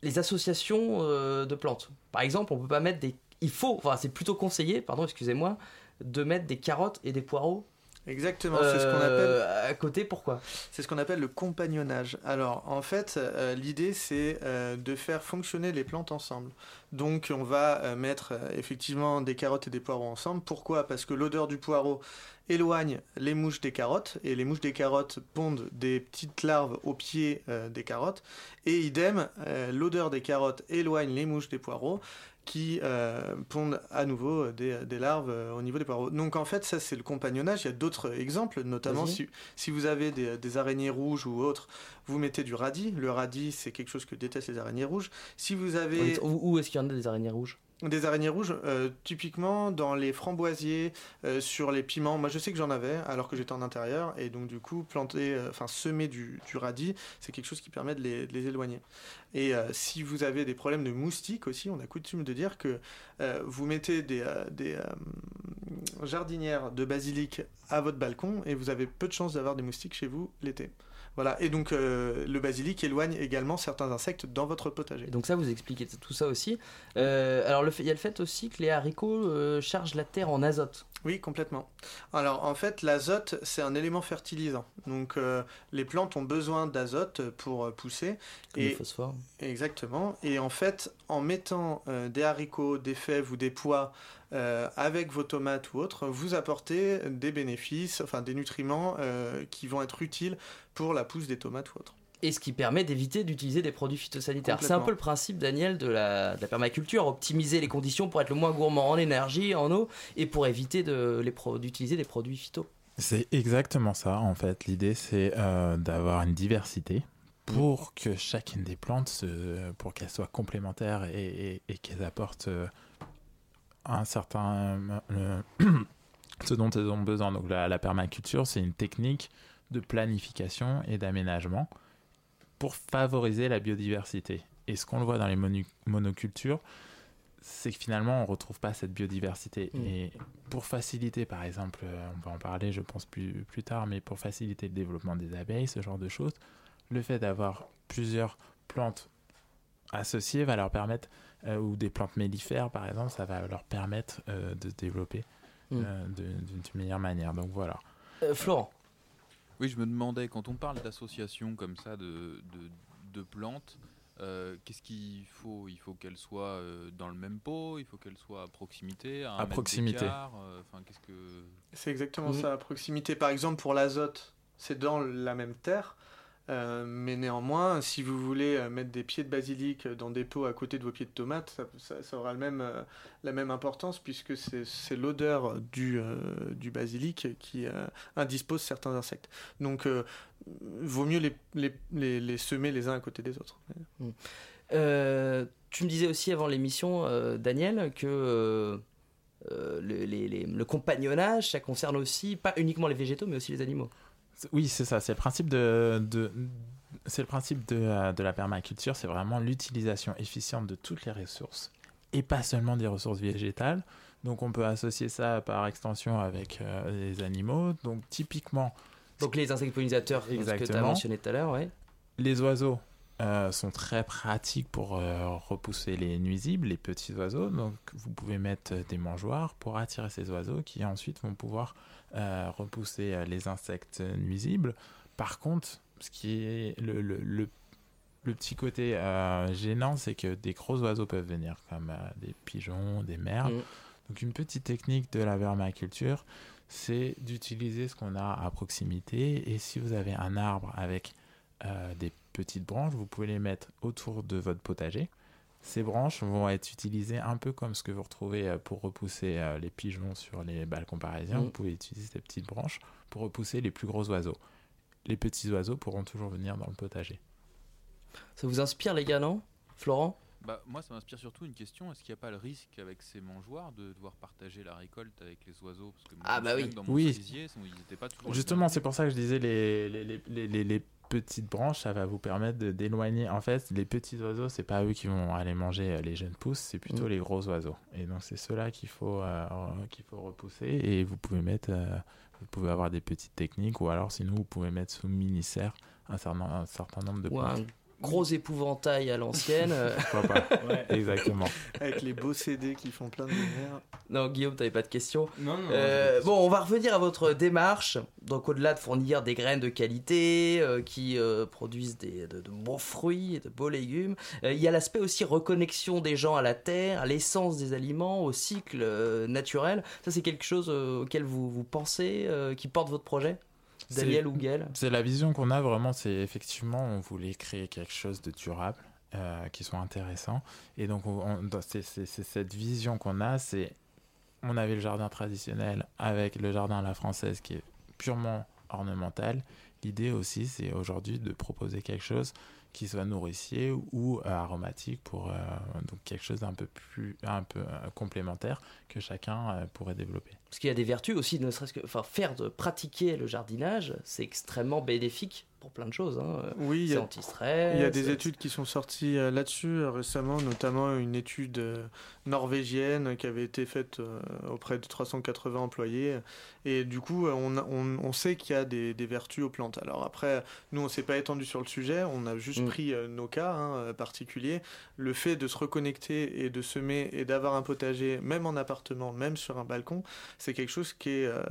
S4: les associations euh, de plantes. Par exemple, on peut pas mettre des. Il faut, enfin c'est plutôt conseillé, pardon, excusez-moi, de mettre des carottes et des poireaux.
S10: Exactement, c'est ce qu'on
S4: euh,
S10: appelle.
S4: À côté, pourquoi?
S10: C'est ce qu'on appelle le compagnonnage. Alors, en fait, euh, l'idée, c'est de faire fonctionner les plantes ensemble. Donc, on va mettre effectivement des carottes et des poireaux ensemble. Pourquoi? Parce que l'odeur du poireau éloigne les mouches des carottes, et les mouches des carottes pondent des petites larves au pied euh, des carottes. Et idem, euh, l'odeur des carottes éloigne les mouches des poireaux qui euh, pondent à nouveau des, des larves euh, au niveau des poireaux. Donc en fait, ça c'est le compagnonnage. Il y a d'autres exemples, notamment si, si vous avez des, des araignées rouges ou autres, vous mettez du radis. Le radis, c'est quelque chose que détestent les araignées rouges. Si vous avez
S4: Où, où est-ce qu'il y en a des araignées rouges?
S10: Des araignées rouges, euh, typiquement dans les framboisiers, euh, sur les piments. Moi, je sais que j'en avais alors que j'étais en intérieur, et donc du coup, planter, euh, enfin semer du, radis, c'est quelque chose qui permet de les, éloigner. Et si vous avez des problèmes de moustiques aussi, on a coutume de dire que vous mettez des, jardinières de basilic à votre balcon et vous avez peu de chances d'avoir des moustiques chez vous l'été. Voilà, et donc euh, le basilic éloigne également certains insectes dans votre potager.
S4: Donc ça, vous expliquez tout ça aussi. Euh, alors il y a le fait aussi que les haricots euh, chargent la terre en azote.
S10: Oui, complètement. Alors en fait, l'azote, c'est un élément fertilisant. Donc euh, les plantes ont besoin d'azote pour euh, pousser.
S4: Comme le phosphore.
S10: Exactement. Et en fait, en mettant euh, des haricots, des fèves ou des pois euh, avec vos tomates ou autres, vous apportez des bénéfices, enfin des nutriments qui vont être utiles pour la pousse des tomates ou autres.
S4: Et ce qui permet d'éviter d'utiliser des produits phytosanitaires. C'est un peu le principe, Daniel, de la, de la permaculture, optimiser les conditions pour être le moins gourmand en énergie, en eau, et pour éviter de, les pro- d'utiliser des produits phyto.
S9: C'est exactement ça, en fait. L'idée, c'est euh, d'avoir une diversité pour que chacune des plantes, se- pour qu'elles soient complémentaires et, et- et qu'elles apportent euh, un certain... euh, ce dont elles ont besoin. Donc la, la permaculture, c'est une technique de planification et d'aménagement pour favoriser la biodiversité. Et ce qu'on le voit dans les monocultures, c'est que finalement, on ne retrouve pas cette biodiversité.
S4: Mm.
S9: Et pour faciliter, par exemple, euh, on va en parler, je pense, plus, plus tard, mais pour faciliter le développement des abeilles, ce genre de choses, le fait d'avoir plusieurs plantes associées va leur permettre, euh, ou des plantes mellifères par exemple, ça va leur permettre euh, de se développer
S4: Mm.
S9: euh, de- d'une meilleure manière. Donc voilà.
S4: Florent
S11: Oui, je me demandais, quand on parle d'associations comme ça de, de, de plantes, euh, qu'est-ce qu'il faut? Il faut qu'elles soient euh, dans le même pot, il faut qu'elles soient à proximité, à, un
S9: À
S11: mètre
S9: proximité.
S11: euh, Enfin, qu'est-ce que
S10: C'est exactement
S4: Mhm.
S10: ça, à proximité. Par exemple, pour l'azote, c'est dans la même terre, euh, mais néanmoins, si vous voulez euh, mettre des pieds de basilic dans des pots à côté de vos pieds de tomates, ça, aura le même, euh, la même importance puisque c'est l'odeur du, basilic qui indispose certains insectes. Donc, vaut mieux les, semer les uns à côté des autres.
S4: Euh, tu me disais aussi avant l'émission, Daniel, que le compagnonnage, ça concerne aussi pas uniquement les végétaux, mais aussi les animaux.
S9: Oui, c'est ça. C'est le principe de, de- c'est le principe de, euh, de la permaculture. C'est vraiment l'utilisation efficiente de toutes les ressources et pas seulement des ressources végétales. Donc, on peut associer ça par extension avec euh, les animaux. Donc, typiquement,
S4: Donc les insectes pollinisateurs, que tu as mentionné tout à l'heure, ouais.
S9: les oiseaux euh, sont très pratiques pour euh, repousser les nuisibles, les petits oiseaux. Donc, vous pouvez mettre des mangeoires pour attirer ces oiseaux qui ensuite vont pouvoir euh, repousser euh, les insectes nuisibles. Par contre, ce qui est le, le, le- le petit côté euh, gênant, c'est que des gros oiseaux peuvent venir, comme euh, des pigeons, des merles.
S4: Mm.
S9: Donc, une petite technique de la vermaculture, c'est d'utiliser ce qu'on a à proximité. Et si vous avez un arbre avec des petites branches, vous pouvez les mettre autour de votre potager. Ces branches vont être utilisées un peu comme ce que vous retrouvez euh, pour repousser euh, les pigeons sur les balcons parisiens. Vous pouvez utiliser ces petites branches pour repousser les plus gros oiseaux. Les petits oiseaux pourront toujours venir dans le potager.
S4: Ça vous inspire, les gars, non Florent?
S11: Bah, moi, ça m'inspire surtout une question est-ce qu'il n'y a pas le risque avec ces mangeoires de devoir partager la récolte avec les oiseaux? Parce que moi,
S4: Ah, bah oui.
S11: Dans mon
S9: Oui.
S11: cerisier, ils n'étaient pas toujours.
S9: Justement, c'est pour ça que je disais les, les, les, les- les- les petites branches, ça va vous permettre de- d'éloigner. En fait, les petits oiseaux, c'est pas eux qui vont aller manger euh, les jeunes pousses, c'est plutôt
S4: Mm.
S9: les gros oiseaux. Et donc, c'est ceux-là qu'il faut, euh, qu'il faut repousser. Et vous pouvez mettre, euh, vous pouvez avoir des petites techniques, ou alors sinon, vous pouvez mettre sous mini-serre un certain, un certain nombre de plantes.
S4: Gros épouvantail à l'ancienne euh.
S9: Pourquoi pas Exactement.
S10: Avec les beaux CD qui font plein de lumière.
S4: Non, Guillaume, t'avais pas de questions
S8: Non, non, non,
S4: Euh, bon, on va revenir à votre démarche. Donc, au-delà de fournir des graines de qualité euh, qui euh, produisent des, de, de bons fruits et de beaux légumes, euh, il y a l'aspect aussi reconnexion des gens à la terre, à l'essence des aliments, au cycle euh, naturel. Ça, c'est quelque chose euh, auquel vous, vous pensez, euh, qui porte votre projet? Daniel ou Gaël?
S9: C'est la vision qu'on a vraiment, c'est effectivement, on voulait créer quelque chose de durable, euh, qui soit intéressant. Et donc, c'est cette vision qu'on a, c'est, on avait le jardin traditionnel avec le jardin à la française qui est purement ornemental. L'idée aussi, c'est aujourd'hui de proposer quelque chose qui soit nourricier ou euh, aromatique pour euh, donc quelque chose d'un peu plus un peu complémentaire que chacun pourrait développer.
S4: Parce qu'il y a des vertus aussi, ne serait-ce que enfin, faire de pratiquer le jardinage, c'est extrêmement bénéfique pour plein de choses. Hein.
S10: Oui, il y a-
S4: anti-stress.
S10: Il y a des études qui sont sorties euh, là-dessus euh, récemment, notamment une étude euh, norvégienne qui avait été faite auprès de 380 employés. Et du coup, on, a- on, on sait qu'il y a des, des vertus aux plantes. Alors après, nous, on s'est pas étendu sur le sujet, on a juste
S4: Mm.
S10: pris nos cas hein, particuliers. Le fait de se reconnecter et de semer et d'avoir un potager, même en appartement, même sur un balcon, c'est quelque chose qui est, euh,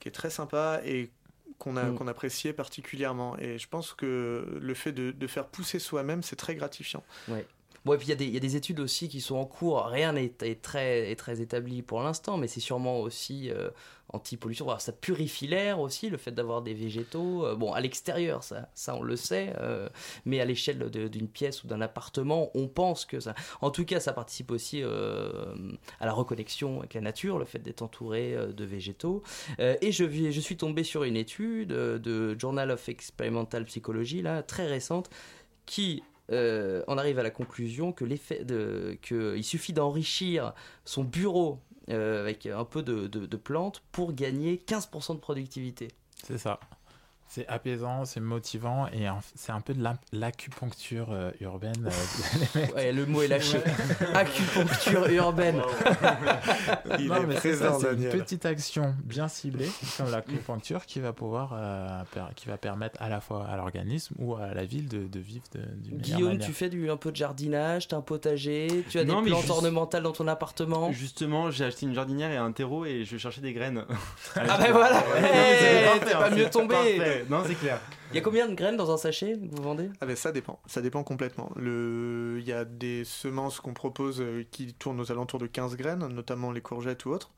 S10: qui est très sympa et qu'on a
S4: Mm.
S10: qu'on appréciait particulièrement et je pense que le fait de, de faire pousser soi-même c'est très gratifiant
S4: Ouais. Bon, et puis il y, a des- il y a des études aussi qui sont en cours. Rien n'est est très, est très établi pour l'instant, mais c'est sûrement aussi euh, anti-pollution. Ça purifie l'air aussi, le fait d'avoir des végétaux. Euh, bon, à l'extérieur, ça, ça on le sait, euh, mais à l'échelle d'une pièce ou d'un appartement, on pense que ça. En tout cas, ça participe aussi euh, à la reconnexion avec la nature, le fait d'être entouré de végétaux. Et je, je suis tombé sur une étude de Journal of Experimental Psychology, là, très récente, qui euh, en arrive à la conclusion que l'effet de que il suffit d'enrichir son bureau euh, avec un peu de, de- de plantes pour gagner 15% de productivité.
S9: C'est ça. C'est apaisant, c'est motivant et c'est un peu de l'acupuncture euh, urbaine. euh.
S4: Ouais, le mot est lâché. Acupuncture urbaine.
S10: Il
S9: non,
S10: est
S9: mais c'est ça,
S10: présent,
S9: c'est une petite action bien ciblée, comme l'acupuncture, qui va pouvoir, euh, per- qui va permettre à la fois à l'organisme ou à la ville de, de vivre de, d'une meilleure
S4: Guillaume,
S9: manière.
S4: tu fais du, un peu de jardinage, t'as un potager, tu as
S8: Non,
S4: des plantes
S8: juste-
S4: ornementales dans ton appartement.
S8: Justement, j'ai acheté une jardinière et un terreau et je cherchais des graines.
S4: Ah ben voilà,
S8: Ouais,
S4: hey, t'es pas
S8: hein,
S4: mieux tombé.
S8: Non, c'est clair.
S4: Il y a combien de graines dans un sachet que vous vendez?
S10: Ah ben ça dépend, ça dépend complètement. Le... Il y a des semences qu'on propose euh, qui tournent aux alentours de 15 graines, notamment les courgettes ou autres.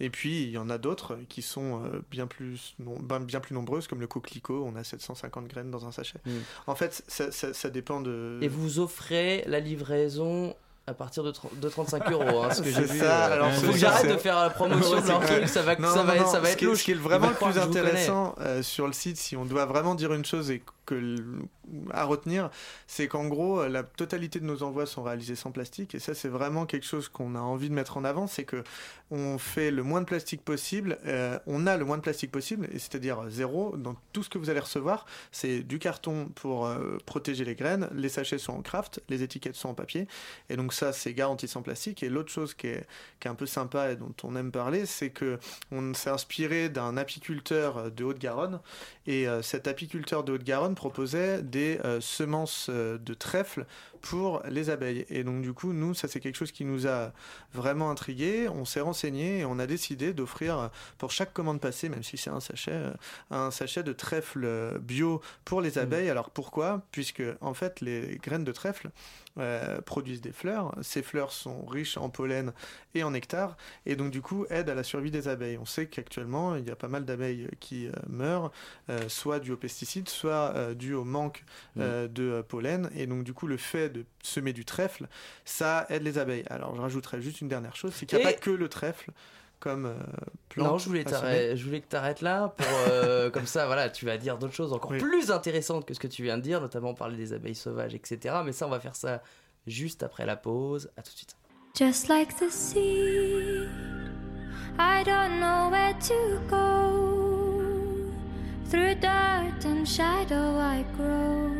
S10: Et puis il y en a d'autres qui sont euh, bien plus, non- ben, bien plus nombreuses, comme le coquelicot, on a 750 graines dans un sachet.
S4: Mm.
S10: En fait, ça, ça- ça dépend de...
S4: Et vous offrez la livraison à partir de, 30 de 35 euros, hein, ce que j'ai vu.
S10: ça,
S4: euh,
S10: alors
S4: faut que j'arrête de faire la promotion de leur truc, ça va,
S10: Non,
S4: ça
S10: non,
S4: va,
S10: non,
S4: ça va
S10: ce
S4: être
S10: qui
S4: louche.
S10: Ce qui est vraiment le plus intéressant euh, sur le site, si on doit vraiment dire une chose et à retenir, c'est qu'en gros, euh, la totalité de nos envois sont réalisés sans plastique. Et ça, c'est vraiment quelque chose qu'on a envie de mettre en avant, c'est que on fait le moins de plastique possible. euh, on a le moins de plastique possible, c'est-à-dire zéro dans tout ce que vous allez recevoir. C'est du carton pour euh, protéger les graines. Les sachets sont en craft, les étiquettes sont en papier. Et donc ça, c'est garanti sans plastique. Et l'autre chose qui est, un peu sympa et dont on aime parler, c'est que on s'est inspiré d'un apiculteur de Haute-Garonne. Et euh, cet apiculteur de Haute-Garonne proposait des euh, semences euh, de trèfle pour les abeilles. Et donc du coup, nous, ça c'est quelque chose qui nous a vraiment intrigué. On s'est renseigné et on a décidé d'offrir euh, pour chaque commande passée, même si c'est un sachet, euh, un sachet de trèfle euh, bio pour les abeilles. Alors pourquoi? Puisque en fait, les graines de trèfle euh, produisent des fleurs. Ces fleurs sont riches en pollen et en nectar et donc du coup aident à la survie des abeilles. On sait qu'actuellement il y a pas mal d'abeilles qui euh, meurent, euh, soit dû aux pesticides, soit dû au manque euh, de pollen et donc du coup le fait de semer du trèfle, ça aide les abeilles. Alors je rajouterais juste une dernière chose, c'est qu'il n'y a
S4: Et-
S10: pas que le trèfle comme euh, plante
S4: Non, je voulais, je voulais que tu arrêtes là pour euh, comme ça, voilà, tu vas dire d'autres choses encore
S10: Oui.
S4: plus intéressantes que ce que tu viens de dire, notamment parler des abeilles sauvages, etc. Mais ça, on va faire ça juste après la pause. À tout de suite.
S14: Just like the sea, I don't know where to go. Through dirt and shadow, I grow.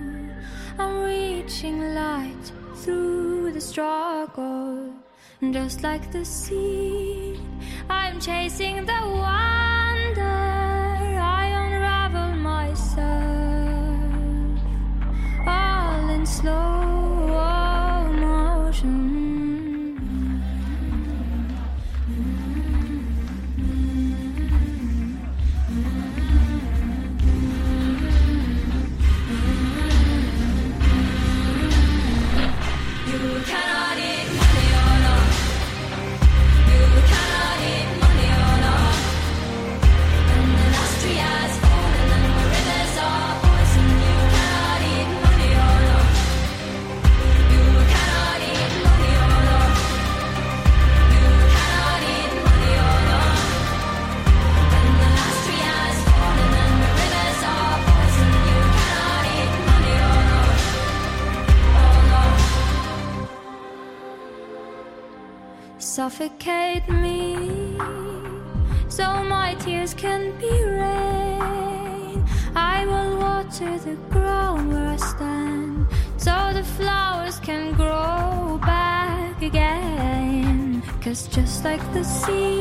S14: I'm reaching light through the struggle. Just like the sea, I'm chasing the wonder. I unravel myself, all in slow motion.
S12: The
S14: sea,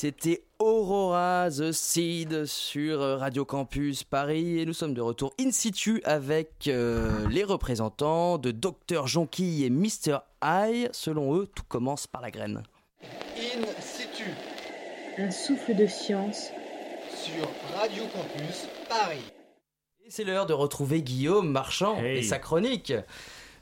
S4: C'était Aurora The Seed sur Radio Campus Paris et nous sommes de retour in situ avec euh, les représentants de Dr Jonquille et Mr Eye. Selon eux, tout commence par la graine.
S10: In situ
S7: Un souffle de science
S10: sur Radio Campus Paris.
S4: Et c'est l'heure de retrouver Guillaume Marchand
S8: Hey.
S4: et sa chronique.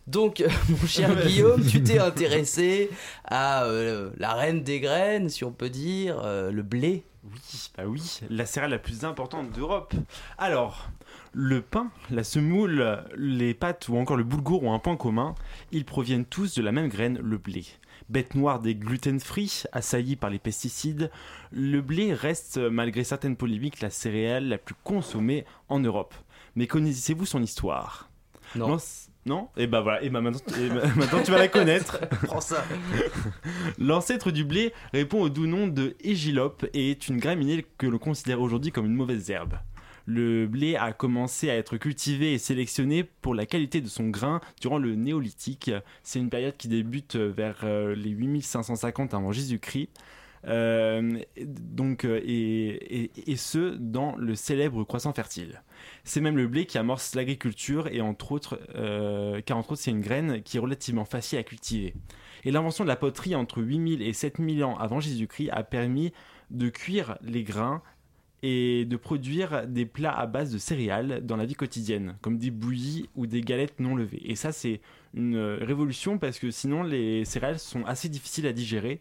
S4: Donc, euh, mon cher Guillaume, tu t'es intéressé à euh, la reine des graines, si on peut dire, euh, le blé.
S8: Oui, bah oui, la céréale la plus importante d'Europe. Alors, le pain, la semoule, les pâtes ou encore le boulgour ont un point commun. Ils proviennent tous de la même graine, le blé. Bête noire des gluten-free, assaillie par les pesticides, le blé reste, malgré certaines polémiques, la céréale la plus consommée en Europe. Mais connaissez-vous son histoire?
S4: Non.
S8: Non Et bah voilà, et bah maintenant, et bah maintenant tu vas la connaître.
S4: Prends ça.
S8: L'ancêtre du blé répond au doux nom de égilope et est une graminée que l'on considère aujourd'hui comme une mauvaise herbe. Le blé a commencé à être cultivé et sélectionné pour la qualité de son grain durant le néolithique. C'est une période qui débute vers euh, les 8550 avant Jésus-Christ. Euh, donc, euh, et, et- et ce, dans le célèbre croissant fertile. C'est même le blé qui amorce l'agriculture et entre autres, euh, car entre autres c'est une graine qui est relativement facile à cultiver. Et l'invention de la poterie entre 8000 et 7000 ans avant Jésus-Christ a permis de cuire les grains et de produire des plats à base de céréales dans la vie quotidienne, comme des bouillies ou des galettes non levées. Et ça, c'est une révolution parce que sinon, les céréales sont assez difficiles à digérer.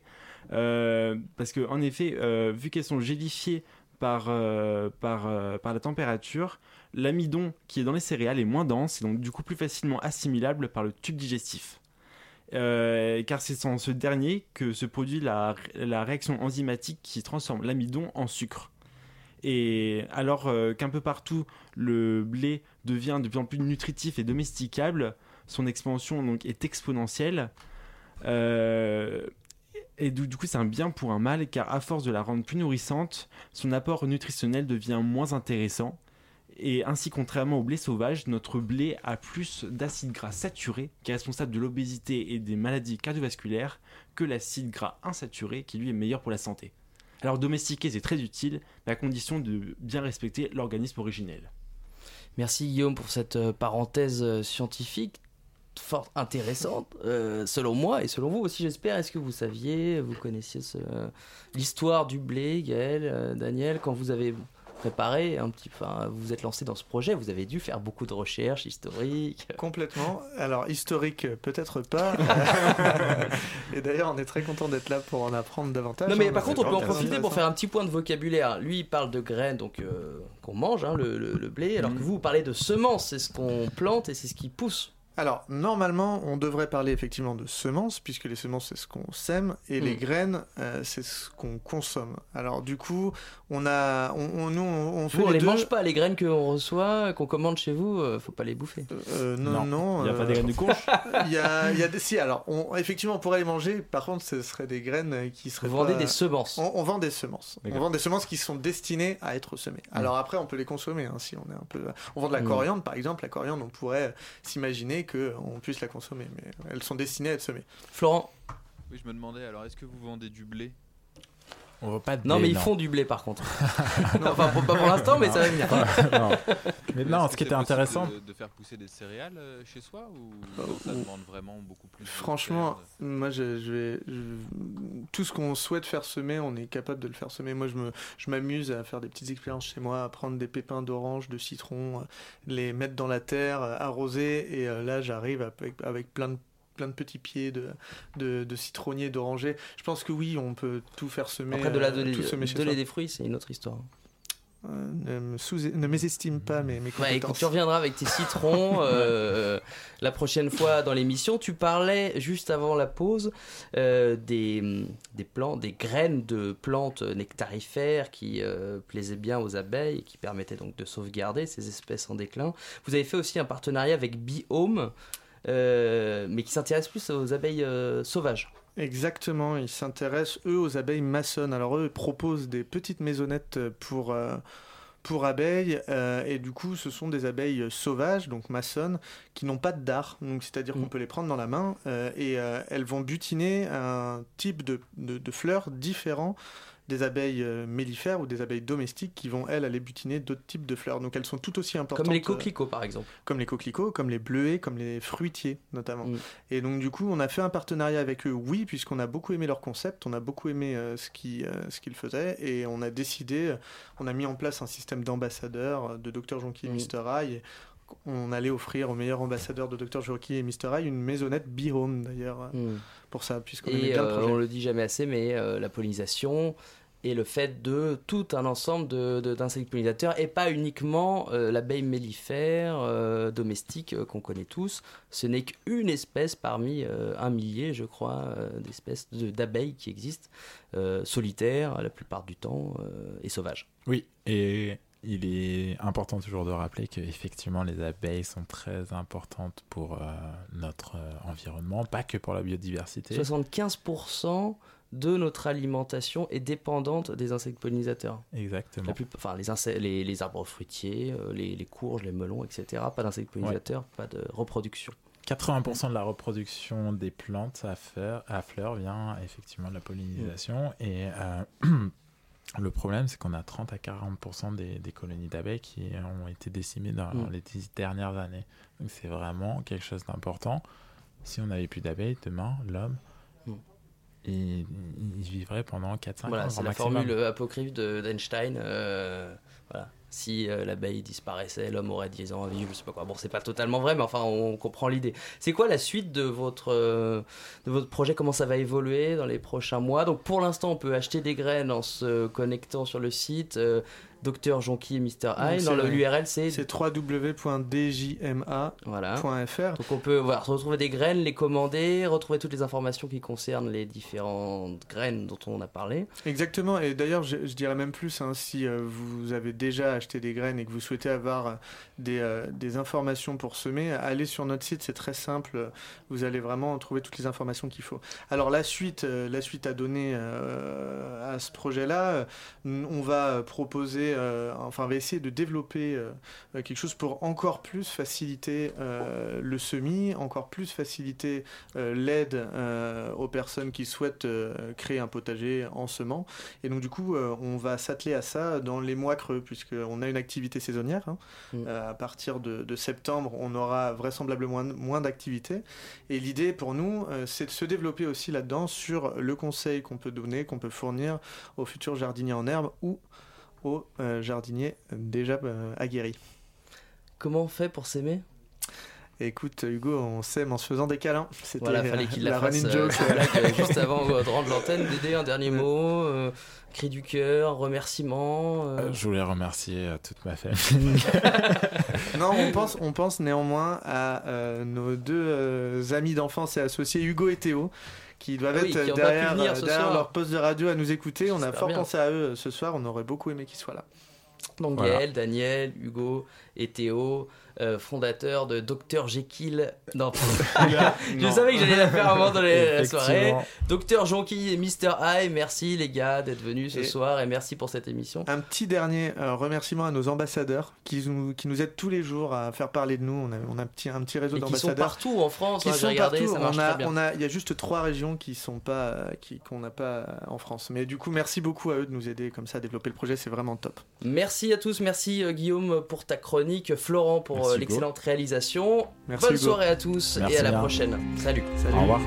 S8: Euh, parce que, en effet, euh, vu qu'elles sont gélifiées par, euh, euh, par la température, l'amidon qui est dans les céréales est moins dense et donc du coup plus facilement assimilable par le tube digestif. Euh, car c'est dans ce dernier que se produit la, réaction enzymatique qui transforme l'amidon en sucre. Et alors qu'un peu partout le blé devient de plus en plus nutritif et domesticable, son expansion donc est exponentielle. Et du, coup, c'est un bien pour un mal, car à force de la rendre plus nourrissante, son apport nutritionnel devient moins intéressant. Et ainsi, contrairement au blé sauvage, notre blé a plus d'acide gras saturé, qui est responsable de l'obésité et des maladies cardiovasculaires, que l'acide gras insaturé, qui lui est meilleur pour la santé. Alors domestiquer, c'est très utile, mais à condition de bien respecter l'organisme originel.
S4: Merci Guillaume pour cette euh, parenthèse euh, scientifique fort intéressante, euh, selon moi et selon vous aussi j'espère. Est-ce que vous saviez, vous connaissiez l'histoire du blé, Gaël, euh, Daniel, quand vous avez préparé un petit, enfin, vous vous êtes lancé dans ce projet, vous avez dû faire beaucoup de recherches historiques.
S10: Complètement. Alors, historique, peut-être pas. Et d'ailleurs, on est très content d'être là pour en apprendre davantage.
S4: Non mais
S10: hein,
S4: par contre on peut en profiter pour faire un petit point de vocabulaire. Lui il parle de graines donc euh, qu'on mange, hein, le, le- le blé, alors que vous vous parlez de semences, c'est ce qu'on plante et c'est ce qui pousse.
S10: Alors, normalement, on devrait parler effectivement de semences, puisque les semences, c'est ce qu'on sème, et les
S4: Mm.
S10: graines, euh, c'est ce qu'on consomme. Alors, du coup, on a. On, on- nous, on, on fait
S4: Vous on les mange pas, les graines qu'on reçoit, qu'on commande chez vous, euh, faut pas les bouffer.
S10: Euh, non, non.
S8: Il n'y a pas des graines de courge
S10: Il y a, il y a des. Si, alors, on, effectivement, on pourrait les manger. Par contre, ce seraient des graines euh, qui seraient.
S4: Vous vendez
S10: pas-
S4: des semences.
S10: On, on vend des semences. On vend des semences qui sont destinées à être semées. Alors après, on peut les consommer hein, si on est un peu. On vend de la
S4: Mm.
S10: coriandre, par exemple. La coriandre, on pourrait s'imaginer que on puisse la consommer, mais elles sont destinées à être semées.
S4: Florent
S11: Oui, je me demandais, alors est-ce que vous vendez du blé?
S9: On va pas de
S4: Non mais ils font du blé par contre. enfin pour- pas pour l'instant mais ça va venir.
S9: Non. Mais non, ce qui
S11: c'est
S9: était intéressant.
S11: De, de faire pousser des céréales euh, chez soi ou
S10: Euh,
S11: ça
S10: ou-
S11: demande vraiment beaucoup plus
S10: Franchement,
S11: terre
S10: moi, je, je vais, je- tout ce qu'on souhaite faire semer, on est capable de le faire semer. Moi, je m'amuse à faire des petites expériences chez moi, à prendre des pépins d'orange, de citron, euh, les mettre dans la terre, euh, arroser, et euh, là, j'arrive avec, avec plein de plein de petits pieds de, de, de citronniers, d'orangers. Je pense que oui, on peut tout faire semer.
S4: Après de la
S10: euh,
S4: donner,
S10: tout semer
S4: des fruits c'est une autre histoire.
S10: Euh, ne sous- ne mésestime pas mes, mes
S4: Ouais, écoute,
S10: compétences.
S4: tu reviendras avec tes citrons euh, la prochaine fois dans l'émission. Tu parlais juste avant la pause euh, des, des plantes, des graines de plantes nectarifères qui plaisaient bien aux abeilles et qui permettaient donc de sauvegarder ces espèces en déclin. Vous avez fait aussi un partenariat avec Biome, mais qui s'intéresse plus aux abeilles euh, sauvages.
S10: Exactement, ils s'intéressent eux aux abeilles maçonnes. Alors eux ils proposent des petites maisonnettes pour, euh, pour abeilles euh, et du coup ce sont des abeilles sauvages, donc maçonnes, qui n'ont pas de dard. Donc c'est-à-dire qu'on peut les prendre dans la main euh, et euh, elles vont butiner un type de, de, de fleurs différent des abeilles euh, mellifères ou des abeilles domestiques qui vont, elles, aller butiner d'autres types de fleurs. Donc elles sont tout aussi importantes.
S4: Comme les
S10: euh,
S4: coquelicots, par exemple.
S10: comme les coquelicots, comme les bleuets, comme les fruitiers notamment.
S4: Mm.
S10: Et donc du coup, on a fait un partenariat avec eux, oui, puisqu'on a beaucoup aimé leur concept, on a beaucoup aimé euh, ce qui- euh, ce qu'ils faisaient, et on a décidé, on a mis en place un système d'ambassadeurs de Dr et
S4: Mm.
S10: Mr Eye. On allait offrir aux meilleurs ambassadeurs de Dr Jonky et Mr Eye une maisonnette Be-Home d'ailleurs euh,
S4: Mm.
S10: pour ça, puisqu'on aimait bien le
S4: euh,
S10: projet.
S4: on le dit jamais assez, mais euh, la pollinisation et le fait de tout un ensemble de- de- d'insectes pollinisateurs et pas uniquement euh, l'abeille mellifère euh, domestique euh, qu'on connaît tous. Ce n'est qu'une espèce parmi euh, un millier, je crois, euh, d'espèces de- d'abeilles qui existent, euh, solitaires la plupart du temps euh, et sauvages.
S9: Oui, et il est important toujours de rappeler qu'effectivement les abeilles sont très importantes pour euh, notre euh, environnement, pas que pour la biodiversité.
S4: 75% de notre alimentation est dépendante des insectes pollinisateurs.
S9: Exactement.
S4: La plus- enfin, les, insectes- les, les arbres fruitiers, euh, les, les courges, les melons, etc. Pas d'insectes pollinisateurs, pas de reproduction.
S9: 80% de la reproduction des plantes à fleurs, à fleurs vient effectivement de la pollinisation. Et euh, le problème, c'est qu'on a 30 à 40% des, des colonies d'abeilles qui ont été décimées dans
S4: Mm.
S9: les dix dernières années. Donc c'est vraiment quelque chose d'important. Si on n'avait plus d'abeilles, demain, l'homme,
S4: Mm.
S9: il, il vivrait pendant 4-5 ans.
S4: Voilà, c'est la
S9: maximum.
S4: formule apocryphe de- d'Einstein. euh, voilà. Si euh, l'abeille disparaissait, l'homme aurait 10 ans à vivre, je sais pas quoi. Bon, c'est pas totalement vrai, mais enfin, on comprend l'idée. C'est quoi la suite de votre, euh, de votre projet? Comment ça va évoluer dans les prochains mois? Donc, pour l'instant, on peut acheter des graines en se connectant sur le site euh, Dr Jonky et Mr.
S10: Donc,
S4: Dans l'URL, c'est
S10: C'est www.djma.fr.
S4: Voilà. Donc on peut voilà, retrouver des graines, les commander, retrouver toutes les informations qui concernent les différentes graines dont on a parlé.
S10: Exactement, et d'ailleurs je, je dirais même plus, hein, si euh, vous avez déjà acheté des graines et que vous souhaitez avoir euh, des, euh, des informations pour semer, allez sur notre site, c'est très simple, vous allez vraiment trouver toutes les informations qu'il faut. Alors la suite, la suite à donner à ce projet-là, on va proposer, euh, enfin va essayer de développer euh, quelque chose pour encore plus faciliter euh, le semis, encore plus faciliter l'aide aux personnes qui souhaitent créer un potager en semant. Et donc du coup, on va s'atteler à ça dans les mois creux, puisqu'on a une activité saisonnière. hein. Euh, à partir de, de septembre, on aura vraisemblablement moins, d'activité. Et l'idée pour nous, c'est de se développer aussi là-dedans sur le conseil qu'on peut donner, qu'on peut fournir aux futurs jardiniers en herbe ou aux euh, jardiniers déjà euh, aguerris.
S4: Comment on fait pour s'aimer?
S10: Écoute, Hugo, on s'aime en se faisant des câlins. C'était
S4: Voilà, fallait
S10: euh,
S4: qu'il la, fasse
S10: running
S4: euh,
S10: joke.
S4: euh, juste avant euh, de rendre l'antenne. Dédé, un dernier mot, euh, cri du cœur, remerciement. euh.
S9: Euh, je voulais remercier euh, toute ma famille.
S10: non, on pense, on pense néanmoins à euh, nos deux euh, amis d'enfance et associés, Hugo et Théo, qui doivent
S4: Ah oui,
S10: être
S4: qui
S10: derrière, euh, derrière leur poste de radio à nous écouter. On a fort
S4: bien.
S10: pensé à eux ce soir. On aurait beaucoup aimé qu'ils soient là.
S4: Donc
S10: Voilà.
S4: Gaël, Daniel, Hugo et Théo, euh, fondateurs de Dr Jekyll. Non, je savais que j'allais la faire avant dans les- la soirée. Dr Jonky et Mr. Eye, merci les gars d'être venus ce
S10: Et-
S4: soir et merci pour cette émission.
S10: Un petit dernier euh, remerciement à nos ambassadeurs qui nous, qui nous aident tous les jours à faire parler de nous. On a, on a un, petit, un petit réseau
S4: Et qui sont
S10: d'ambassadeurs.
S4: partout en France,
S10: Qui
S4: hein,
S10: sont
S4: regardé,
S10: partout.
S4: ça marche
S10: on a,
S4: très bien.
S10: on a- Il y a juste trois régions qui sont pas, qui- qu'on n'a pas en France. Mais du coup, merci beaucoup à eux de nous aider comme ça à développer le projet. C'est vraiment top.
S4: Merci à tous, merci euh, Guillaume pour ta chronique, Florent pour. L'excellente réalisation.
S10: Merci,
S4: Bonne
S10: Hugo.
S4: soirée à tous
S9: Merci
S4: et à la
S9: bien.
S4: prochaine. Salut.
S10: Salut.
S9: Au revoir.